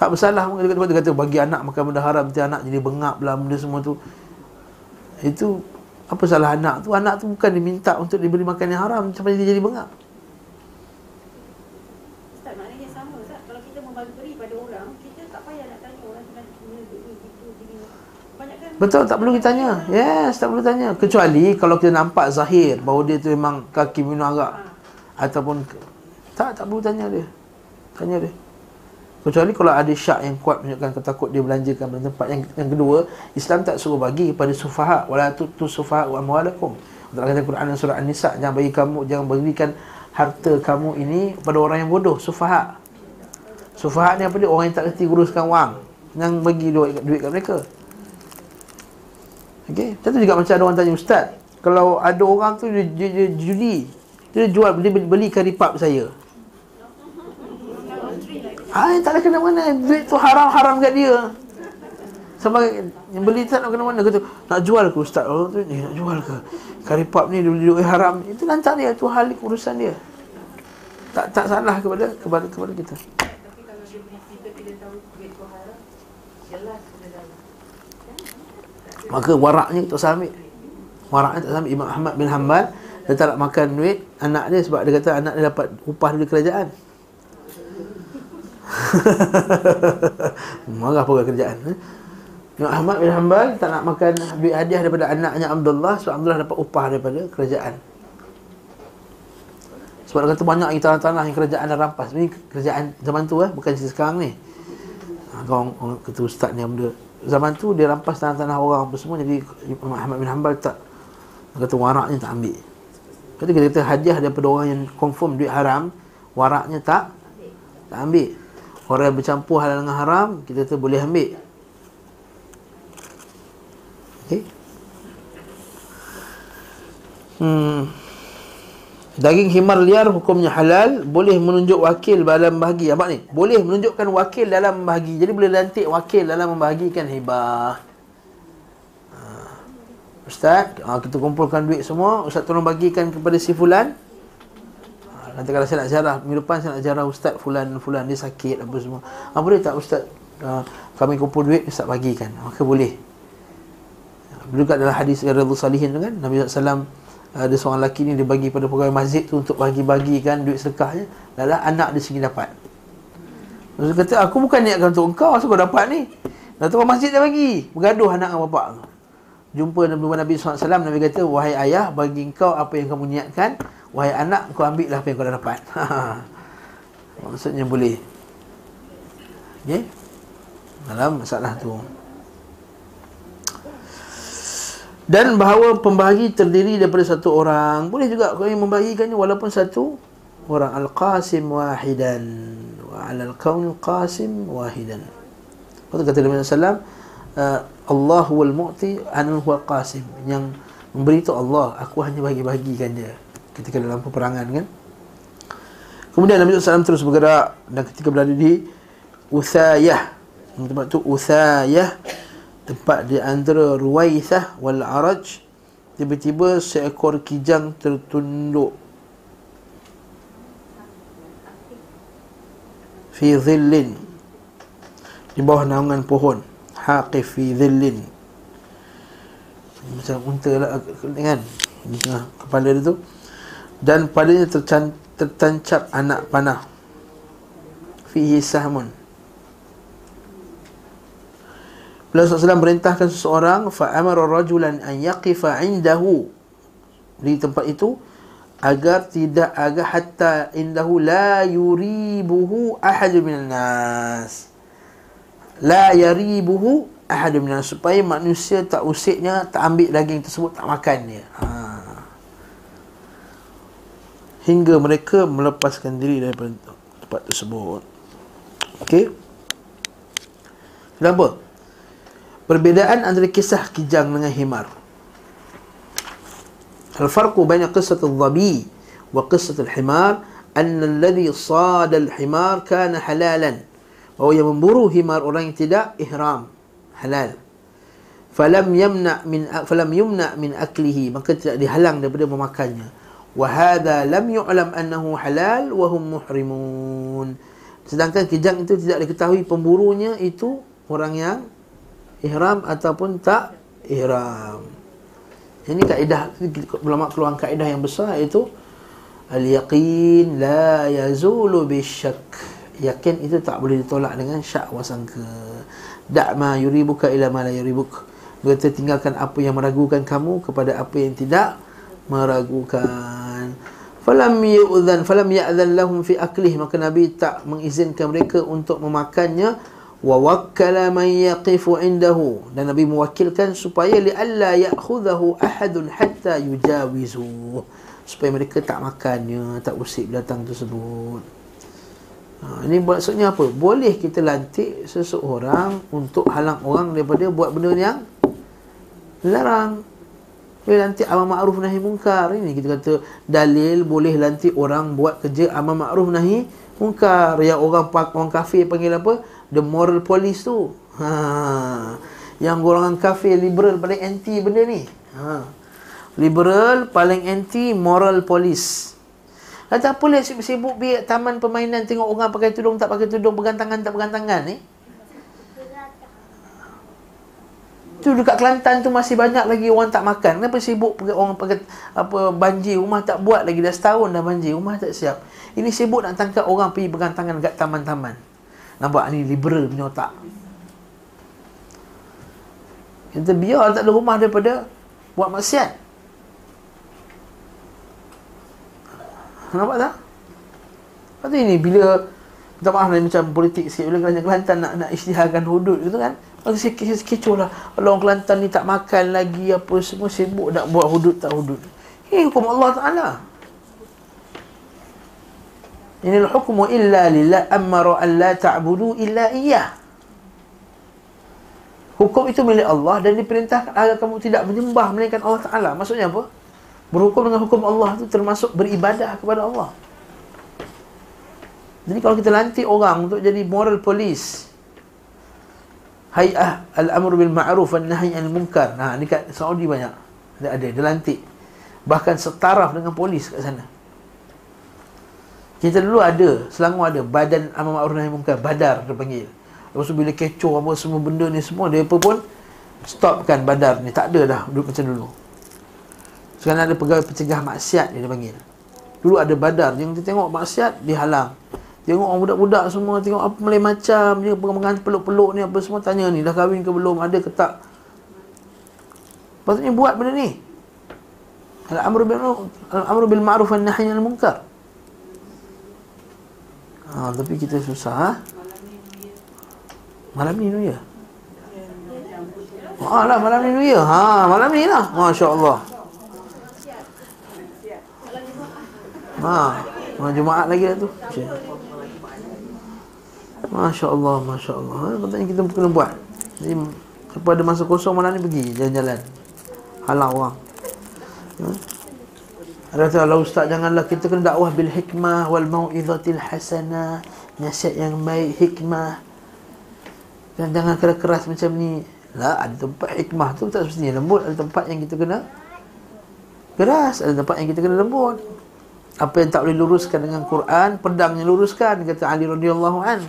Tak bersalah kata, dia kata bagi anak makan benda haram nanti anak jadi bengap lah benda semua tu. Itu apa salah anak tu? Anak tu bukan diminta untuk diberi makan yang haram sampai dia jadi bengap. Ustaz, maknanya sama Ustaz. Kalau kita membagi pada orang, kita tak payah nak tanya orang tu nak duit gini. Betul, tak perlu kita tanya. Yes, tak perlu tanya. Kecuali kalau kita nampak zahir bahawa dia tu memang kaki minum arak. Ataupun, tak, tak perlu tanya dia. Tanya dia. Kecuali kalau ada syak yang kuat menunjukkan ketakut dia belanjakan pada tempat. Yang, yang kedua, Islam tak suruh bagi kepada sufaha. Wala tu, tu sufaha wa amwalakum. Untuk kata Quran surah An-Nisa, jangan bagi kamu, jangan berikan harta kamu ini pada orang yang bodoh. Sufaha. Sufaha ni apa dia? Orang yang tak kerti uruskan wang. Yang bagi duit, duit kat mereka. Okey, tentu juga macam ada orang tanya ustaz, kalau ada orang tu dia, dia, dia judi, dia jual dia beli, beli kari pap saya. Ah, tak ada kena mana. Duit tu haram-haram kat dia. Sebab yang beli tak nak kena mana. Kata nak jual ke ustaz? Orang tu ni nak jual ke? Kari pap ni beli duit haram. Itu lancar dia. Tu hal urusan dia. Tak tak salah kepada kepada kepada kita. Maka waraknya tak usah ambil Waraknya tak usah ambil Imam Ahmad bin Hanbal Dia tak nak makan duit anak dia Sebab dia kata anak dia dapat upah dari kerajaan Marah pun kerajaan eh? Imam Ahmad bin Hanbal tak nak makan duit hadiah daripada anaknya Abdullah Sebab Abdullah dapat upah daripada kerajaan sebab dia kata banyak lagi tanah-tanah yang kerajaan dah rampas. Ini kerajaan zaman tu eh, bukan sekarang ni. Ha, kau orang kata ustaz ni benda. Zaman tu dia rampas tanah-tanah orang apa semua jadi Imam Ahmad bin Hanbal tak dia kata waraknya tak ambil. Kata kita kata hadiah daripada orang yang confirm duit haram, waraknya tak tak ambil. Orang yang bercampur halal dengan haram, kita kata boleh ambil. Okey. Hmm. Daging himar liar hukumnya halal Boleh menunjuk wakil dalam bahagi Apa ni? Boleh menunjukkan wakil dalam bahagi Jadi boleh lantik wakil dalam membahagikan hibah ha. Ustaz ha, Kita kumpulkan duit semua Ustaz tolong bagikan kepada si Fulan Nanti kalau saya nak jarah Minggu depan saya nak jarah Ustaz Fulan Fulan Dia sakit apa semua. Ha, Boleh tak Ustaz? Ha, Kami kumpul duit Ustaz bagikan. Maka boleh. Juga dalam hadis Radul Salihin tu kan Nabi SAW ada seorang lelaki ni dia bagi pada pegawai masjid tu untuk bagi-bagikan duit sedekahnya lala anak dia sendiri dapat. Dia kata aku bukan niatkan untuk engkau asal kau dapat ni. Dah tuan masjid dia bagi. Bergaduh anak dengan bapak. Tu jumpa Nabi SAW Nabi kata wahai ayah bagi engkau apa yang kamu niatkan wahai anak kau ambil lah apa yang kau dah dapat. Maksudnya boleh. Okay? dalam masalah tu. Dan bahawa pembahagi terdiri daripada satu orang. Boleh juga kau yang membahagikannya walaupun satu orang. Al-qasim wahidan. Wa 'ala al-kaun qasim wahidan. Kata kata Nabi sallallahu uh, Allah wal mu'ti anu huwa qasim. Yang memberi itu Allah aku hanya bagi-bagikan dia ketika dalam peperangan kan? Kemudian Nabi sallallahu terus bergerak dan ketika berada di Uthayah tempat tu Uthayah tempat di antara Ruwaisah wal Araj tiba-tiba seekor kijang tertunduk fi dhillin di bawah naungan pohon. Haqif fi dhillin macam unta lah kan? Kepala dia tu dan padanya tercan, tertancap anak panah. Fihi sahmun. Beliau SAW merintahkan seseorang fa'amara rajulan an yaqifa indahu. Di tempat itu agar tidak agar hatta indahu la yuribuhu ahad minan nas. La yaribuhu ahad minan supaya manusia tak usiknya tak ambil daging tersebut tak makan dia. Ha. Hingga mereka melepaskan diri daripada tempat tersebut okey kenapa Perbezaan antara kisah kijang dengan himar. Al-farqu baina qissat al-dhabi wa qissat al-himar anna alladhi sada al-himar kana halalan. Bahawa yang memburu himar orang yang tidak ihram halal. Falam yamna min falam yumna min aklihi maka tidak dihalang daripada memakannya. Lam yu'lam annahu halal wa hum muhrimun. Sedangkan kijang itu tidak diketahui pemburunya itu orang yang ihram ataupun tak ihram. Ini kaedah ulama keluar kaedah yang besar iaitu al-yaqin la yazulu bisyak. Yakin itu tak boleh ditolak dengan syak wasangka. Da' ma yuribuka ila ma la yuribuk. Berkata tinggalkan apa yang meragukan kamu kepada apa yang tidak meragukan. Falam yu'dhan falam ya'dhan lahum fi aklih. Maka Nabi tak mengizinkan mereka untuk memakannya. Wa wakkala man yaqifu indahu. Dan Nabi mewakilkan supaya li alla ya'khudhahu ahadun hatta yujawizu. Supaya mereka tak makannya tak usik binatang tersebut. Ha, ini maksudnya apa? Boleh kita lantik seseorang untuk halang orang daripada buat benda yang larang boleh lantik amal ma'ruf nahi mungkar. Ini kita kata dalil boleh lantik orang buat kerja amal ma'ruf nahi mungkar. Yang orang orang kafir panggil apa? The moral police tu. Ha. Yang golongan kafir liberal paling anti benda ni. Ha. Liberal paling anti moral police. Kata apa lah sibuk-sibuk biar taman permainan tengok orang pakai tudung tak pakai tudung, pegang tangan tak pegang tangan ni. Eh? Tu dekat Kelantan tu masih banyak lagi orang tak makan. Kenapa sibuk orang pakai apa banjir rumah tak buat lagi dah setahun dah banjir rumah tak siap. Ini sibuk nak tangkap orang pergi pegang tangan dekat taman-taman. Nampak ni liberal punya otak. Kita biar tak ada rumah daripada buat maksiat. Nampak tak? Lepas ini bila tak maaf lah macam politik sikit bila Kelantan nak nak isytiharkan hudud gitu kan. Saya kecoh lah Kalau orang Kelantan ni tak makan lagi Apa semua sibuk nak buat hudud tak hudud. Ini hukum Allah Ta'ala. Inil hukmu illa lillah Ammara an la ta'budu illa iya Hukum itu milik Allah Dan diperintahkan agar kamu tidak menyembah Melainkan Allah Ta'ala. Maksudnya apa? Berhukum dengan hukum Allah itu termasuk beribadah kepada Allah. Jadi kalau kita lantik orang untuk jadi moral police Hay'ah al-amr bil ma'ruf wa nahy anil munkar. Nah, ni kat Saudi banyak. Ada ada, dia lantik. Bahkan setaraf dengan polis kat sana. Kita dulu ada, Selangor ada Badan Amar Ma'ruf Nahi Munkar, Badar dia panggil. Lepas tu bila kecoh apa semua benda ni semua dia pun stopkan Badar ni. Tak ada dah duduk macam dulu. Sekarang ada pegawai pencegah maksiat dia, dia panggil. Dulu ada Badar yang kita tengok maksiat dihalang. Tengok orang budak-budak semua Tengok apa mulai macam Dia pegang peluk-peluk ni Apa semua tanya ni Dah kahwin ke belum Ada ke tak Patutnya buat benda ni Al-amru bil Al-amru bil ma'ruf Al nahi al munkar ha, Tapi kita susah ha? Malam ni New Year Ah lah malam ni New Year ha, Malam ni lah Masya Allah Ha, Jumaat lagi lah tu. Okay. Masya Allah, Masya Allah. Ha, katanya kita kena buat. Jadi, kepada masa kosong malam ni pergi jalan-jalan. Halau orang. Ha? Kata Allah Ustaz janganlah kita kena dakwah bil hikmah wal mau'izatil hasanah. Nasihat yang baik, hikmah. Dan jangan keras-keras macam ni. Lah, ada tempat hikmah tu tak semestinya lembut. Ada tempat yang kita kena keras. Ada tempat yang kita kena lembut. Apa yang tak boleh luruskan dengan Quran, pedangnya luruskan. Kata Ali radhiyallahu anhu.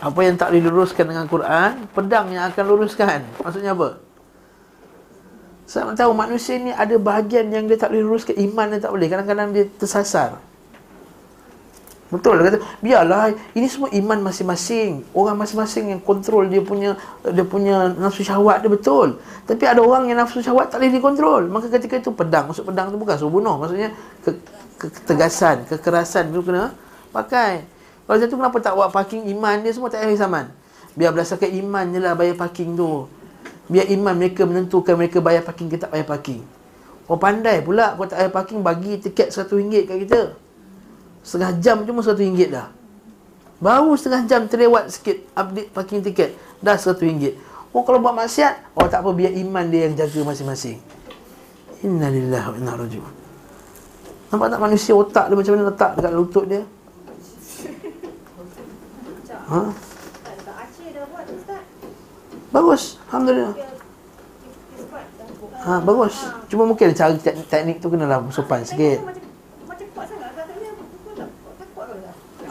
Apa yang tak boleh luruskan dengan Quran Pedang yang akan luruskan. Maksudnya apa? Saya tahu manusia ni ada bahagian yang dia tak boleh luruskan Iman dia tak boleh. Kadang-kadang dia tersasar. Betul dia kata Biarlah Ini semua iman masing-masing. Orang masing-masing yang kontrol dia punya Dia punya nafsu syahwat dia betul. Tapi ada orang yang nafsu syahwat tak boleh dikontrol. Maka ketika itu pedang. Maksud pedang tu bukan suruh bunuh. Maksudnya ke, ke, Ketegasan Kekerasan tu kena pakai kalau tu kenapa tak buat parking iman dia semua tak payah zaman. Biar berdasarkan iman je lah bayar parking tu. Biar iman mereka menentukan mereka bayar parking ke tak bayar parking. Kau pandai pula kau tak bayar parking bagi tiket RM100 kat kita. Setengah jam cuma RM100 dah. Baru setengah jam terlewat sikit update parking tiket. Dah RM100. Oh kalau buat maksiat, oh tak apa biar iman dia yang jaga masing-masing. Innalillahi wa inna rajiun. Nampak tak manusia otak dia macam mana letak dekat lutut dia? Ha? Bagus, alhamdulillah. Ha, bagus. Cuma mungkin cara teknik tu kenalah sopan sikit.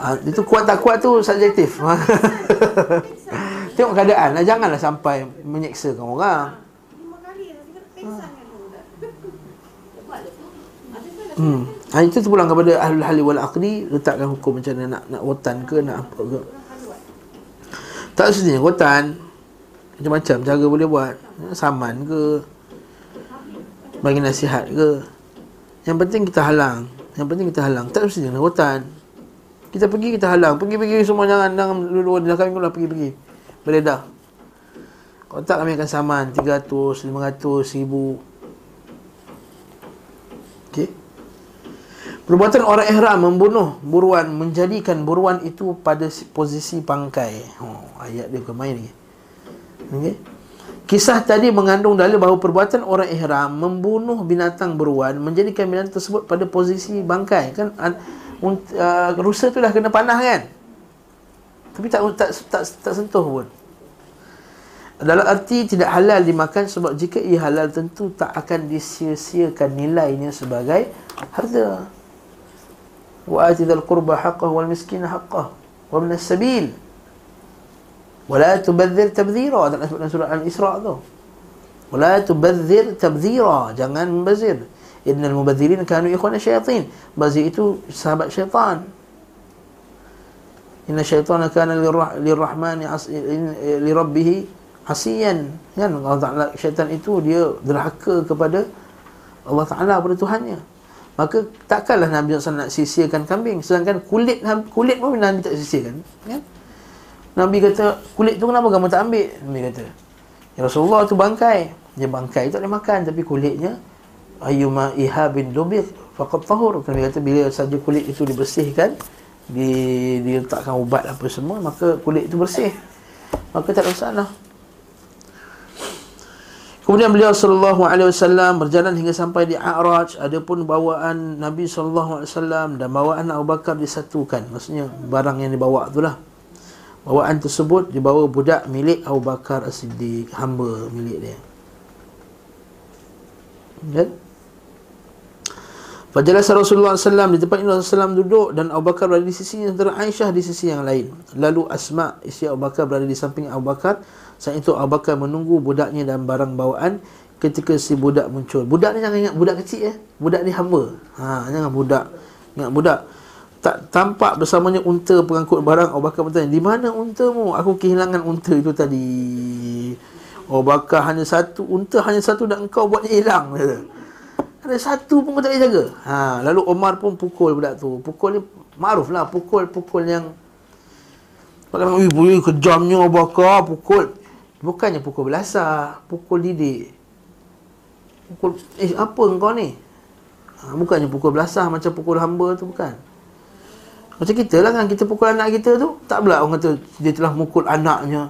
Ha, itu kuat tak kuat tu subjektif. Tengok keadaan lah. Janganlah sampai menyeksakan orang. Hmm. Ha, itu terpulang kepada ahlul hali wal aqli letakkan hukum macam mana nak nak watan ke nak apa ke. Tak semestinya rotan Macam-macam cara boleh buat. Saman ke? Bagi nasihat ke? Yang penting kita halang. Yang penting kita halang. Tak dengan hutan. Kita pergi kita halang. Pergi-pergi semua jangan Jangan dulu Dah kami lah pergi-pergi. Beredar Kalau tak kami akan saman. 300, 500, 1000 Perbuatan orang ihram membunuh buruan menjadikan buruan itu pada posisi pangkai. Oh, ayat dia bukan main ni. Okey. Kisah tadi mengandung dalil bahawa perbuatan orang ihram membunuh binatang buruan menjadikan binatang tersebut pada posisi bangkai. Kan uh, rusa tu dah kena panah kan? Tapi tak tak tak, tak sentuh pun. Dalam arti tidak halal dimakan sebab jika ia halal tentu tak akan disia-siakan nilainya sebagai harta. وآت ذا القربى حقه والمسكين حقه وابن السبيل ولا تبذر تبذيرا dalam surah Al-Isra tu ولا تبذر تبذيرا jangan membazir innal mubadhirin kanu ikhwana syayatin bazir itu sahabat syaitan inna syaitana kana lirrahmani lirabbih asiyan kan Allah Taala syaitan itu dia derhaka kepada Allah Taala pada Tuhannya maka takkanlah Nabi SAW nak sisirkan kambing. Sedangkan kulit kulit pun Nabi tak sisirkan ya? Nabi kata kulit tu kenapa kamu tak ambil? Nabi kata ya Rasulullah tu bangkai. Dia bangkai tak boleh makan tapi kulitnya ayyuma ihabin dubir faqad tahur. Nabi kata bila saja kulit itu dibersihkan di diletakkan ubat apa semua maka kulit itu bersih. Maka tak ada masalah Kemudian beliau sallallahu alaihi wasallam berjalan hingga sampai di A'raj, adapun bawaan Nabi sallallahu alaihi wasallam dan bawaan Abu Bakar disatukan. Maksudnya barang yang dibawa itulah. Bawaan tersebut dibawa budak milik Abu Bakar As-Siddiq, hamba milik dia. Kan? Fajalah Rasulullah SAW di tempat Rasulullah SAW duduk dan Abu Bakar berada di sisi antara Aisyah di sisi yang lain. Lalu Asma isteri Abu Bakar berada di samping Abu Bakar saat itu Abu Bakar menunggu budaknya dan barang bawaan ketika si budak muncul. Budak ni jangan ingat budak kecil ya. Budak ni hamba. Ha, jangan budak. Ingat budak. Tak tampak bersamanya unta pengangkut barang. Abu Bakar bertanya, "Di mana untamu? Aku kehilangan unta itu tadi." Abu Bakar hanya satu unta hanya satu dan engkau buatnya hilang Ada satu pun kau tak boleh jaga. Ha, lalu Omar pun pukul budak tu. Pukul ni makruf lah. Pukul-pukul yang Kalau boleh kejamnya Abu Bakar pukul. Bukannya pukul belasah, pukul didik. Pukul, eh apa engkau ni? Ha, bukannya pukul belasah macam pukul hamba tu bukan. Macam kita lah kan, kita pukul anak kita tu, tak pula orang kata dia telah mukul anaknya.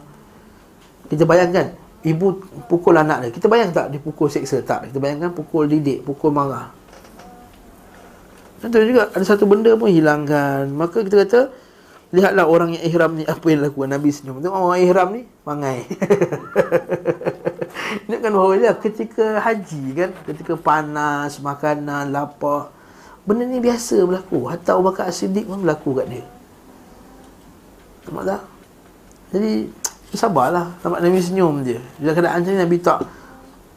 Kita bayangkan, ibu pukul anak dia. Kita bayang tak dia pukul seksa? Tak. Kita bayangkan pukul didik, pukul marah. Contoh juga, ada satu benda pun hilangkan. Maka kita kata, Lihatlah orang yang ihram ni apa yang lakukan Nabi senyum. Tengok orang ihram ni mangai. Ini kan bahawa dia ketika haji kan, ketika panas, makanan, lapar. Benda ni biasa berlaku. Hatta Abu Bakar As-Siddiq pun berlaku kat dia. Nampak tak? Jadi sabarlah nampak Nabi senyum je. Dalam keadaan macam ni Nabi tak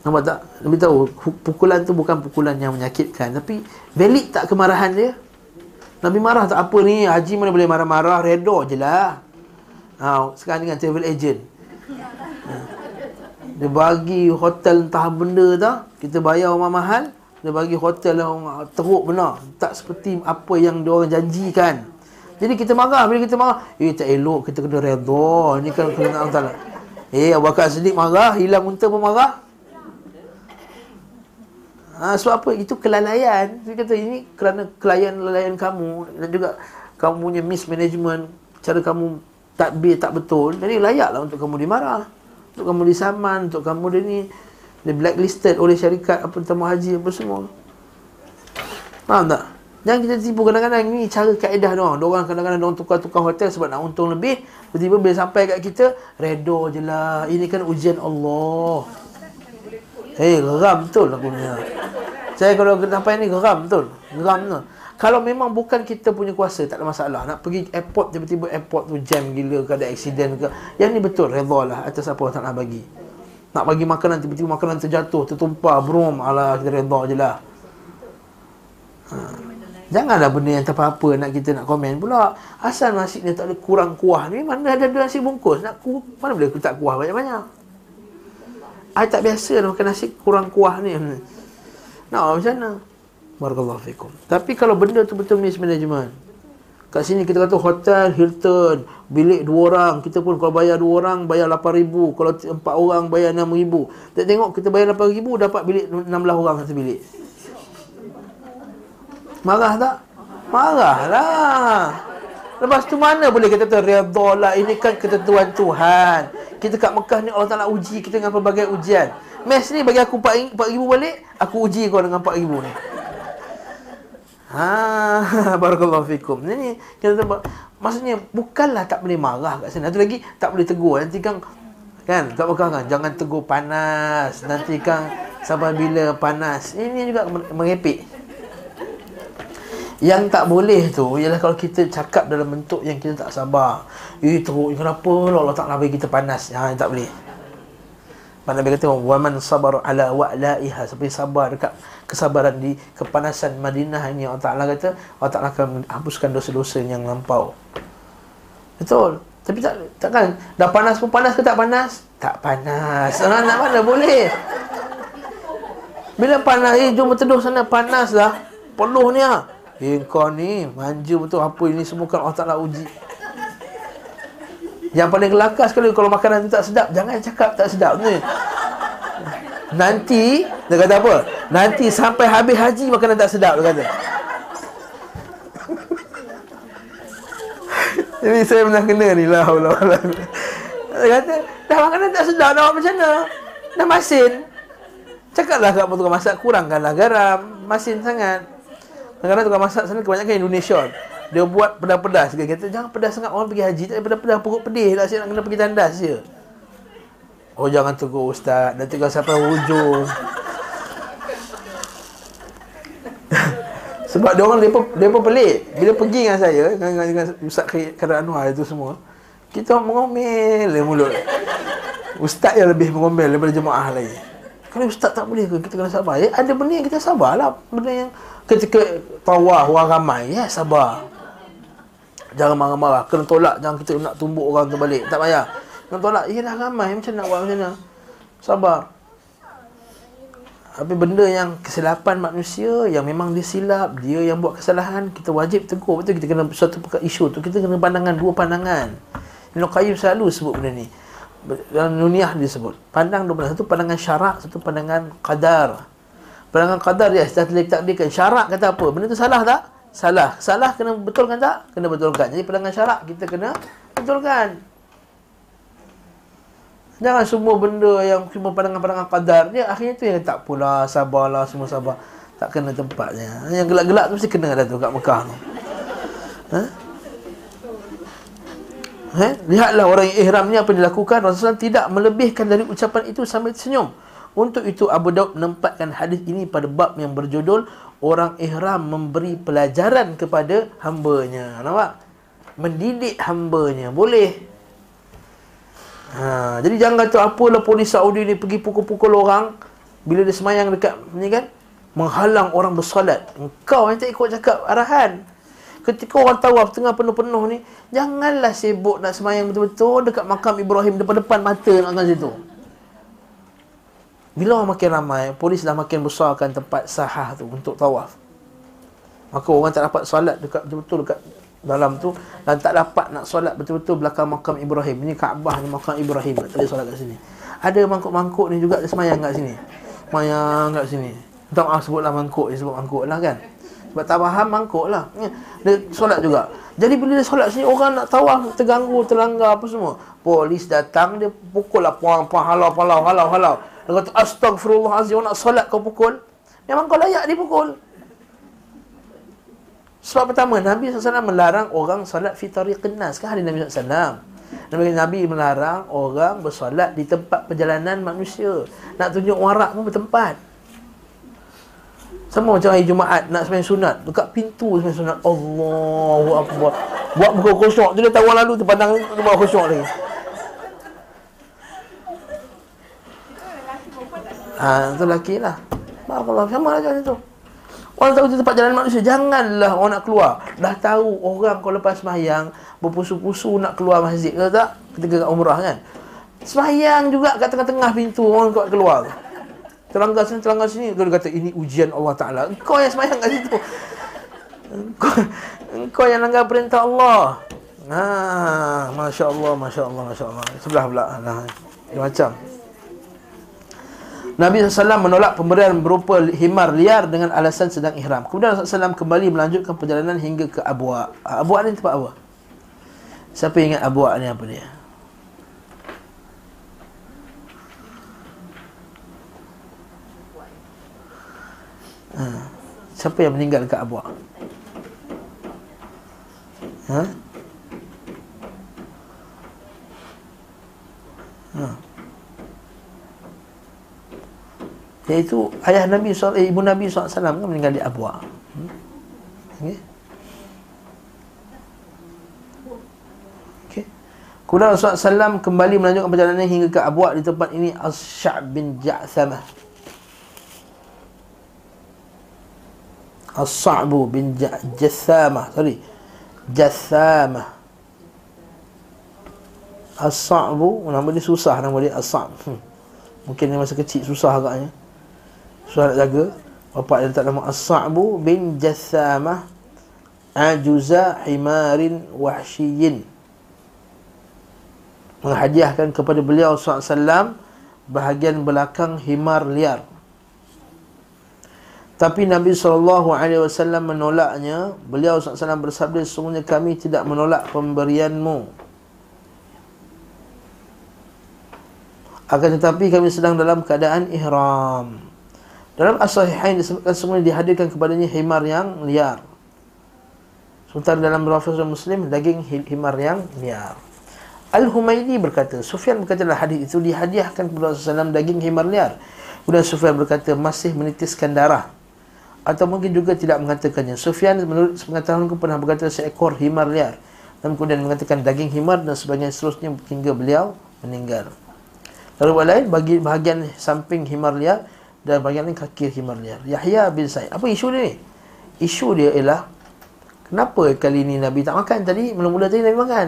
nampak tak? Nabi tahu pukulan tu bukan pukulan yang menyakitkan tapi valid tak kemarahan dia? Nabi marah tak apa ni Haji mana boleh marah-marah Redor je lah. Ha, Sekarang dengan travel agent. Ha. Dia bagi hotel entah benda tak Kita bayar rumah mahal Dia bagi hotel yang teruk benar. Tak seperti apa yang dia orang janjikan. Jadi kita marah Bila kita marah Eh tak elok kita kena redor Ni kan kena Allah Eh Abu Bakar sedih marah Hilang unta pun marah Ha, sebab apa? Itu kelalaian. Dia kata ini kerana kelalaian-kelalaian kamu dan juga kamu punya mismanagement, cara kamu takbir tak betul. Jadi layaklah untuk kamu dimarah. Untuk kamu disaman, untuk kamu dia ni di blacklisted oleh syarikat apa tamu haji apa semua. Faham tak? Jangan kita tipu kadang-kadang ni cara kaedah dia orang. Dia kadang-kadang dia tukar-tukar hotel sebab nak untung lebih. Tiba-tiba bila sampai kat kita, redo je lah. Ini kan ujian Allah. Eh, geram betul aku ni. Saya kalau sampai ni geram betul. Geram tu. Kalau memang bukan kita punya kuasa, tak ada masalah. Nak pergi airport, tiba-tiba airport tu jam gila ke, ada accident ke. Yang ni betul, redha lah atas apa Allah nak bagi. Nak bagi makanan, tiba-tiba makanan terjatuh, tertumpah, brum. Alah, kita redha je lah. Ha. Janganlah benda yang tak apa-apa nak kita nak komen pula. Asal nasi ni tak ada kurang kuah ni, mana ada nasi bungkus. Nak ku, mana boleh tak kuah banyak-banyak. I tak biasa dah makan nasi kurang kuah ni. Nak macam mana? Barakallahu fikum. Tapi kalau benda tu betul mismanagement. Kat sini kita kata hotel Hilton, bilik dua orang, kita pun kalau bayar dua orang bayar 8000, kalau empat orang bayar 6000. Tak tengok kita bayar 8000 dapat bilik 16 orang satu bilik. Marah tak? Marahlah. Lepas tu mana boleh kita kata redha lah ini kan ketentuan Tuhan. Kita kat Mekah ni Allah Taala uji kita dengan pelbagai ujian. Mes ni bagi aku 4000 balik, aku uji kau dengan 4000 ni. Ha, barakallahu fikum. Ini kita sebut maksudnya bukanlah tak boleh marah kat sana. Satu lagi tak boleh tegur. Nanti kan kan tak Mekah kan jangan tegur panas. Nanti kan sampai bila panas. Ini juga merepek. Yang tak boleh tu ialah kalau kita cakap dalam bentuk yang kita tak sabar. Eh teruk kenapa Allah Taala bagi kita panas. Ha tak boleh. Mana Nabi kata wa man sabar ala wa'laiha seperti sabar dekat kesabaran di kepanasan Madinah ini Allah Taala kata Allah Taala akan hapuskan dosa-dosa yang lampau. Betul. Tapi tak takkan dah panas pun panas ke tak panas? Tak panas. Orang nak mana boleh. Bila panas, eh jom berteduh sana panas dah. Penuh ni ah. Eh kau ni manja betul apa ini semua kan Allah Ta'ala uji. Yang paling kelakar sekali kalau makanan tu tak sedap Jangan cakap tak sedap ni. Nanti Dia kata apa? Nanti sampai habis haji makanan tak sedap Dia kata. Jadi saya pernah kena ni lah Dia kata Dah makanan tak sedap Dah macam mana? Dah masin. Cakaplah kat tukang masak Kurangkanlah garam Masin sangat Kadang-kadang tukang masak sana kebanyakan Indonesia. Dia buat pedas-pedas. Dia kata, jangan pedas sangat orang pergi haji. Tak pedas-pedas, perut pedih lah. Saya nak kena pergi tandas je. Oh, jangan tegur ustaz. Nanti kau sampai hujung. Sebab dia orang, dia pun, pelik. Bila pergi dengan saya, dengan, dengan, Ustaz Kadir Anwar itu semua, kita mengomel mulut. Ustaz yang lebih mengomel daripada jemaah lain. Kalau ustaz tak boleh ke, kita kena sabar. Ya, ada benda yang kita sabarlah. Benda yang ketika tawah orang ramai ya sabar. Jangan marah-marah. Kena tolak jangan kita nak tumbuk orang tu balik tak payah. Kena tolak. Dah ramai. Macam nak buat macam mana? Sabar. Tapi benda yang kesilapan manusia yang memang dia silap dia yang buat kesalahan kita wajib tegur. Betul kita kena satu isu tu. Kita kena pandangan dua pandangan. Ibn Qayyim selalu sebut benda ni dalam nuniah dia sebut pandang dua satu pandangan syarak satu pandangan qadar Pandangan qadar dia sudah ditakdirkan. Syarak kata apa? Benda tu salah tak? Salah. Salah kena betulkan tak? Kena betulkan. Jadi pandangan syarak kita kena betulkan. Jangan semua benda yang cuma pandangan-pandangan qadar dia akhirnya tu yang tak pula sabarlah semua sabar. Tak kena tempatnya. Yang gelak-gelak tu mesti kena ada tu kat Mekah tu. Ha? Eh? Lihatlah orang yang ihram ni apa yang dilakukan. Rasulullah tidak melebihkan dari ucapan itu sambil senyum untuk itu Abu Daud menempatkan hadis ini pada bab yang berjudul Orang ihram memberi pelajaran kepada hambanya. Nampak? Mendidik hambanya. Boleh. Ha, Jadi jangan kata apalah polis Saudi ni pergi pukul-pukul orang Bila dia semayang dekat ni kan? Menghalang orang bersolat. Engkau yang tak ikut cakap arahan Ketika orang tawaf tengah penuh-penuh ni Janganlah sibuk nak semayang betul-betul Dekat makam Ibrahim depan-depan mata nak kat situ bila orang makin ramai, polis dah makin besarkan tempat sahah tu untuk tawaf. Maka orang tak dapat solat dekat betul-betul dekat dalam tu dan tak dapat nak solat betul-betul belakang makam Ibrahim. Ini Kaabah ni makam Ibrahim. Tak boleh solat kat sini. Ada mangkuk-mangkuk ni juga semayang kat sini. Semayang kat sini. Tak maaf sebutlah mangkuk, dia sebut mangkuk lah kan. Sebab tak faham mangkuk lah. Dia solat juga. Jadi bila dia solat sini, orang nak tawaf, terganggu, terlanggar apa semua. Polis datang, dia pukul lah. Puang, puang, halau, halau, halau, halau. Dia kata astagfirullahalazim nak solat kau pukul. Memang kau layak dipukul. Sebab pertama Nabi SAW melarang orang solat fi tariqin nas. Kan hari Nabi SAW. Nabi, Nabi melarang orang bersolat di tempat perjalanan manusia. Nak tunjuk warak pun bertempat. Sama macam hari Jumaat nak sembahyang sunat dekat pintu sembahyang sunat. Allahu akbar. Buat buka tu dia tahu lalu tu pandang tu buat khusyuk lagi. Ha, itu lelaki lah. Barakallah. Sama lah macam tu. Orang tahu tempat jalan manusia. Janganlah orang nak keluar. Dah tahu orang kalau lepas semayang, berpusu-pusu nak keluar masjid. Kata tak? Ketika kat umrah kan? Semayang juga kat tengah-tengah pintu orang kuat keluar. Teranggar sini, teranggar sini. Dia kata, ini ujian Allah Ta'ala. Engkau yang semayang kat situ. Engkau, engkau yang langgar perintah Allah. Ha, Masya Allah, Masya Allah, Masya Allah. Sebelah pula. Nah, macam. Nabi SAW menolak pemberian berupa himar liar dengan alasan sedang ihram. Kemudian Rasulullah SAW kembali melanjutkan perjalanan hingga ke Abu'a. Abu'a ni tempat apa? Siapa ingat Abu'a ni apa dia? Ha. Siapa yang meninggal dekat Abu'a? Ha? Ha. Iaitu ayah Nabi SAW, eh, ibu Nabi SAW kan meninggal di Abwa. Hmm? Okay. Kemudian Rasulullah SAW kembali melanjutkan perjalanan hingga ke Abwa di tempat ini As-Sya'b bin Ja'thamah. As-Sa'bu bin Ja'thamah. Sorry. Jathamah. As-Sa'bu, nama dia susah nama dia As-Sa'b. Hmm. Mungkin dia masa kecil susah agaknya. Susah nak jaga Bapak dia letak nama As-Sa'bu bin Jathamah Ajuza Himarin Wahsyiyin Menghadiahkan kepada beliau SAW Bahagian belakang himar liar tapi Nabi SAW menolaknya Beliau SAW bersabda Sesungguhnya kami tidak menolak pemberianmu Akan tetapi kami sedang dalam keadaan ihram dalam as-sahihain disebutkan semuanya dihadirkan kepadanya himar yang liar. Sementara dalam Rafis Muslim daging himar yang liar. Al-Humaydi berkata, Sufyan berkata dalam hadis itu dihadiahkan kepada Rasulullah SAW daging himar liar. Kemudian Sufyan berkata masih menitiskan darah. Atau mungkin juga tidak mengatakannya. Sufyan menurut pengetahuanku pernah berkata seekor himar liar. Dan kemudian mengatakan daging himar dan sebagainya seterusnya hingga beliau meninggal. Lalu lain bagi bahagian samping himar liar dan bagian lain kaki himar liar. Yahya bin Sa'id. Apa isu dia ni? Isu dia ialah kenapa kali ni Nabi tak makan tadi? Mula-mula tadi Nabi makan.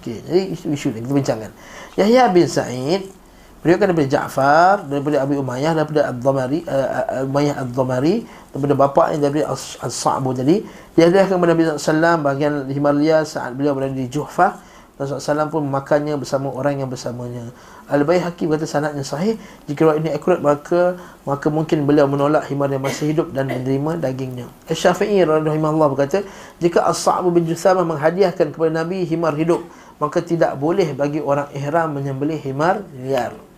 Okey, jadi isu, isu ni kita bincangkan. Yahya bin Sa'id beriwayatkan daripada Ja'far, daripada Abi Umayyah, daripada Ad-Dhamari, uh, Umayyah Ad-Dhamari, daripada bapa yang daripada As-Sa'bu tadi. Dia hadiahkan kepada Nabi SAW bahagian himar liar saat beliau berada di Juhfah. Rasulullah SAW pun memakannya bersama orang yang bersamanya. Al-Bayhaqi berkata sanadnya sahih. Jika riwayat ini akurat maka maka mungkin beliau menolak himar yang masih hidup dan menerima dagingnya. Asy-Syafi'i rahimahullah berkata, jika As-Sa'b bin Jusamah menghadiahkan kepada Nabi himar hidup, maka tidak boleh bagi orang ihram menyembelih himar liar.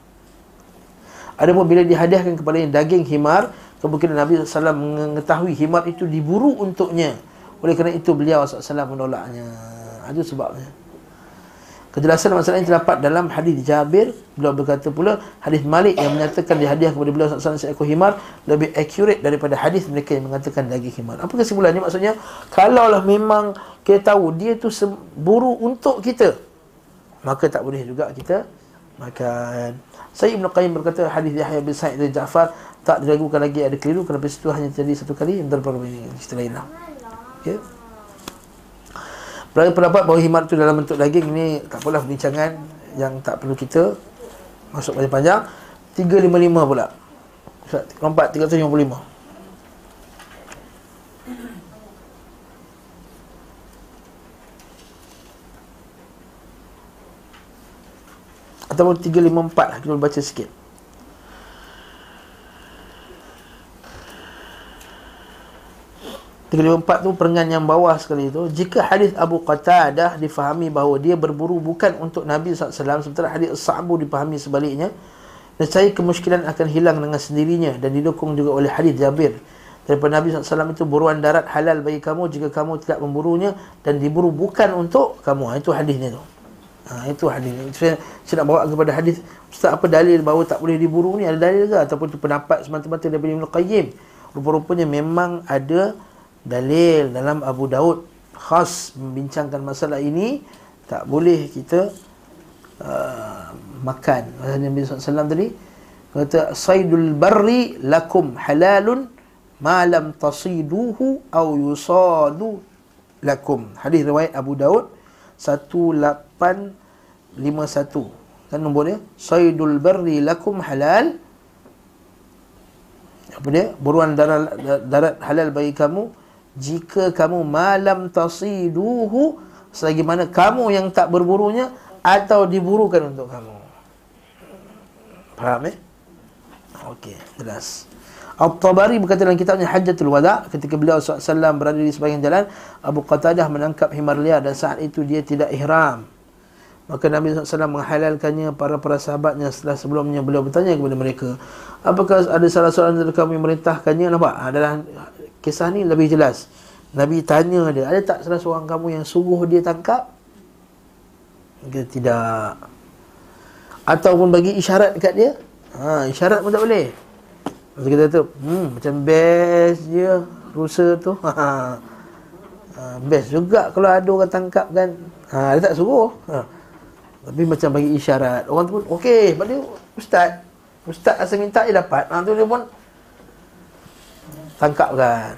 Adapun bila dihadiahkan kepada daging himar, kemungkinan Nabi SAW mengetahui himar itu diburu untuknya. Oleh kerana itu beliau SAW menolaknya. Itu sebabnya. Kejelasan masalah ini terdapat dalam hadis Jabir Beliau berkata pula Hadis Malik yang menyatakan dihadiah kepada beliau SAW seekor himar Lebih accurate daripada hadis mereka yang mengatakan daging himar Apa kesimpulannya maksudnya Kalaulah memang kita tahu dia tu buru untuk kita Maka tak boleh juga kita makan Saya Ibn Qayyim berkata hadis Yahya bin Sa'id dan Ja'far Tak diragukan lagi ada keliru Kerana itu hanya terjadi satu kali Yang terbaru ini Cerita lain lah okay. Berada pendapat bahawa himat itu dalam bentuk daging ini tak apalah perbincangan yang tak perlu kita masuk panjang-panjang. 355 pula. Lompat 355. Ataupun 354 lah. Kita baca sikit. 354 tu perengan yang bawah sekali tu jika hadis Abu Qatadah difahami bahawa dia berburu bukan untuk Nabi SAW sementara hadis Sa'bu dipahami sebaliknya dan saya kemusykilan akan hilang dengan sendirinya dan didukung juga oleh hadis Jabir daripada Nabi SAW itu buruan darat halal bagi kamu jika kamu tidak memburunya dan diburu bukan untuk kamu ha, itu hadisnya tu ha, itu hadis. Saya, saya nak bawa kepada hadis Ustaz apa dalil bahawa tak boleh diburu ni? Ada dalil ke? Ataupun itu pendapat semata-mata daripada Ibn Qayyim. Rupa-rupanya memang ada dalil dalam Abu Daud khas membincangkan masalah ini. Tak boleh kita uh, makan. Masa Nabi SAW tadi kata saydul barri lakum halalun ma lam tasiduhu aw yusadu lakum. Hadis riwayat Abu Daud 1851 kan nombor dia? Saydul barri lakum halal. Apa dia? Buruan darat, darat halal bagi kamu. Jika kamu malam tasiduhu selagi mana kamu yang tak berburunya atau diburukan untuk kamu. Faham eh? Okey jelas. At-Tabari berkata dalam kitabnya Hajjatul Wada ketika beliau SAW berada di sebahagian jalan Abu Qatadah menangkap himar liar dan saat itu dia tidak ihram Maka Nabi SAW menghalalkannya para-para sahabatnya setelah sebelumnya beliau bertanya kepada mereka Apakah ada salah seorang dari kami merintahkannya Nampak? Adalah kisah ni lebih jelas Nabi tanya dia Ada tak salah seorang kamu yang suruh dia tangkap? Dia tidak Ataupun bagi isyarat dekat dia ha, Isyarat pun tak boleh Lepas kita tu, hmm, macam best je rusa tu. Ha. ha. best juga kalau ada orang tangkap kan. Ha, dia tak suruh. Ha. Tapi macam bagi isyarat. Orang tu pun, okey, pada ustaz. Ustaz asal minta dia dapat. Ha, tu dia pun tangkap kan.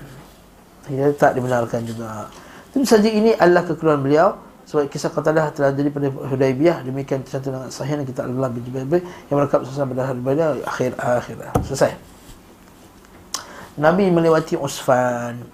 Dia tak dibenarkan juga. Tentu saja ini adalah kekeliruan beliau. Sebab kisah Qatadah telah jadi pada Hudaibiyah demikian tercantum dengan sahih kita Allah bin Jubair yang mereka selesai pada hari akhir akhir selesai. Nabi melewati Usfan.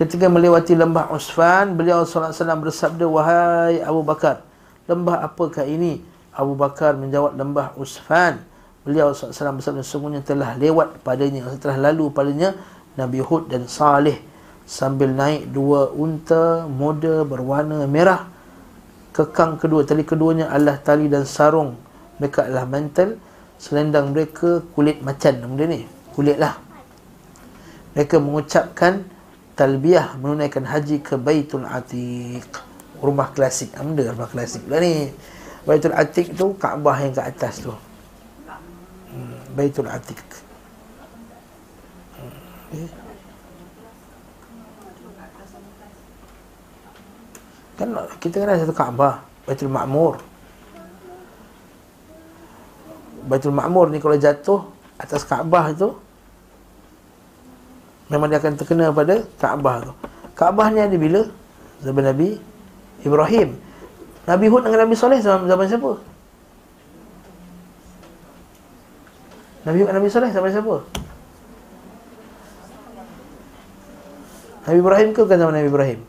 Ketika melewati lembah Usfan, beliau wasallam bersabda, "Wahai Abu Bakar, lembah apakah ini?" Abu Bakar menjawab, "Lembah Usfan." Beliau wasallam bersabda, "Sungguhnya telah lewat padanya, telah lalu padanya Nabi Hud dan Saleh sambil naik dua unta muda berwarna merah. Kekang kedua, tali keduanya adalah tali dan sarung. Mereka adalah mantel. Selendang mereka kulit macan. Dia ni, kulit lah mereka mengucapkan talbiyah menunaikan haji ke Baitul Atiq rumah klasik anda rumah klasik lah ni Baitul Atiq tu Kaabah yang ke atas tu hmm. Baitul Atiq hmm. eh. kan kita kan ada satu Kaabah Baitul Ma'mur Baitul Ma'mur ni kalau jatuh atas Kaabah tu Memang dia akan terkena pada Kaabah tu Kaabah ni ada bila? Zaman Nabi Ibrahim Nabi Hud dengan Nabi Saleh zaman, zaman siapa? Nabi Hud Nabi Saleh zaman siapa? Nabi Ibrahim ke bukan zaman Nabi Ibrahim?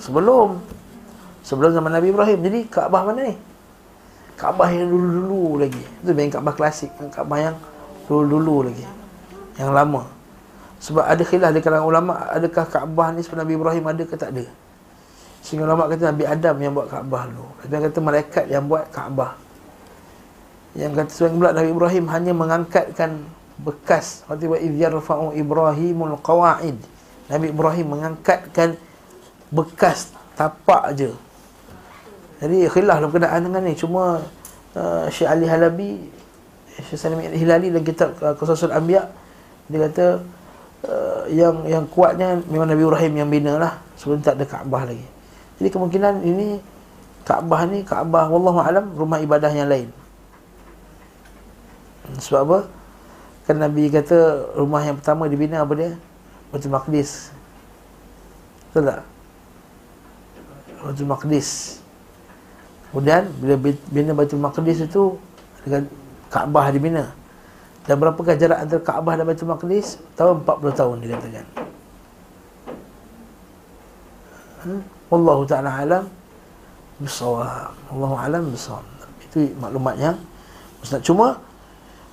Sebelum Sebelum zaman Nabi Ibrahim Jadi Kaabah mana ni? Kaabah yang dulu-dulu lagi Itu yang Kaabah klasik Kaabah yang dulu-dulu lagi Yang lama sebab ada khilaf di kalangan ulama adakah Kaabah ni sebenarnya Nabi Ibrahim ada ke tak ada. Sehingga ulama kata Nabi Adam yang buat Kaabah dulu. Ada kata malaikat yang buat Kaabah. Yang kata sebagian pula Nabi Ibrahim hanya mengangkatkan bekas waktu wa idh yarfa'u Ibrahimul qawaid. Nabi Ibrahim mengangkatkan bekas tapak aje. Jadi khilaf dalam berkenaan dengan ni cuma uh, Syekh Ali Halabi Syekh Salim Hilali dalam kitab uh, Qasasul Anbiya dia kata uh, yang yang kuatnya memang Nabi Ibrahim yang bina lah sebelum tak ada Kaabah lagi. Jadi kemungkinan ini Kaabah ni Kaabah wallahu alam rumah ibadah yang lain. Sebab apa? Kan Nabi kata rumah yang pertama dibina apa dia? Baitul Maqdis. Betul tak? Baitul Maqdis. Kemudian bila bina Baitul Maqdis itu dengan Kaabah dibina. Dan berapakah jarak antara Kaabah dan Baitul Maqdis? Tahun 40 tahun dikatakan. Hmm? Wallahu ta'ala alam bisawab. Wallahu alam bisawab. Itu maklumat yang Ustaz. Cuma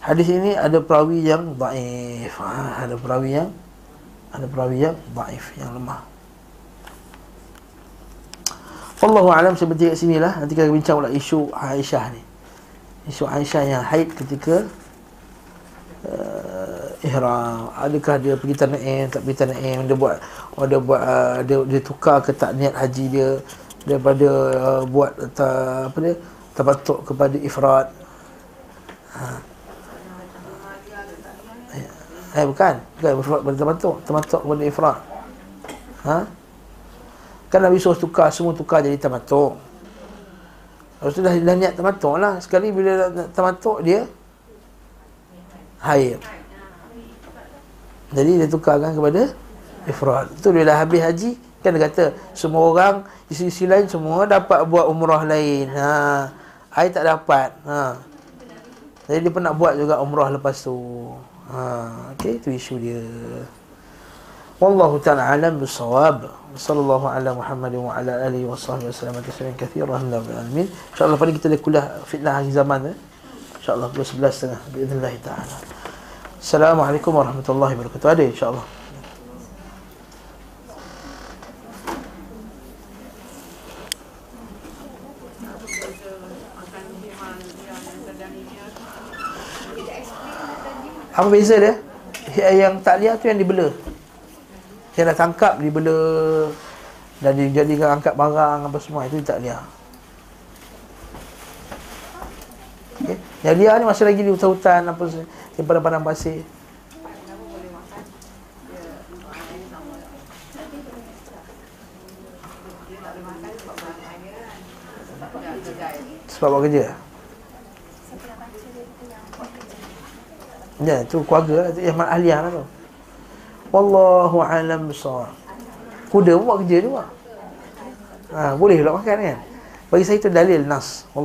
hadis ini ada perawi yang daif. Ha, ada perawi yang ada perawi yang daif, yang lemah. Wallahu alam seperti kat sinilah. Nanti kita bincang pula isu Aisyah ni. Isu Aisyah yang haid ketika uh, ihram adakah dia pergi tanah air tak pergi tanah air dia buat oh, dia buat uh, dia, dia tukar ke tak niat haji dia daripada uh, buat ta, apa dia tabatuk kepada ifrat ha. Eh bukan, bukan ifrat kepada tabatuk, tabatuk kepada ifrat. Ha? Kan Nabi suruh tukar, semua tukar jadi tamatuk. Lepas tu dah, dah niat tamatuk lah. Sekali bila tamatuk dia, haid. Jadi dia tukarkan kepada ifrad. Itu dia dah habis haji, kan dia kata semua orang di sisi lain semua dapat buat umrah lain. Ha. I tak dapat. Ha. Jadi dia pun nak buat juga umrah lepas tu. Ha, okey, itu isu dia. Wallahu ta'ala alam bisawab. Sallallahu ala Muhammad wa ala alihi wa sahbihi wasallam tasliman katsiran alamin. Insya-Allah pada kita ada kuliah fitnah akhir zaman eh. Insya-Allah pukul 11.30 باذنillah taala. Assalamualaikum warahmatullahi wabarakatuh. Ada insya-Allah. Apa beza dia? Yang tak lihat tu yang dibela. Yang nak tangkap dibela dan dijadikan angkat barang apa semua itu tak lihat. Okay. Yang lihat ni masih lagi di hutan-hutan apa di padang-padang pasir. Sebab buat kerja. Ya, tu keluarga tu yang ahliah lah tu. Wallahu alam bisawab. Kuda pun buat kerja juga. Ha, boleh pula makan kan? Bagi saya itu dalil nas.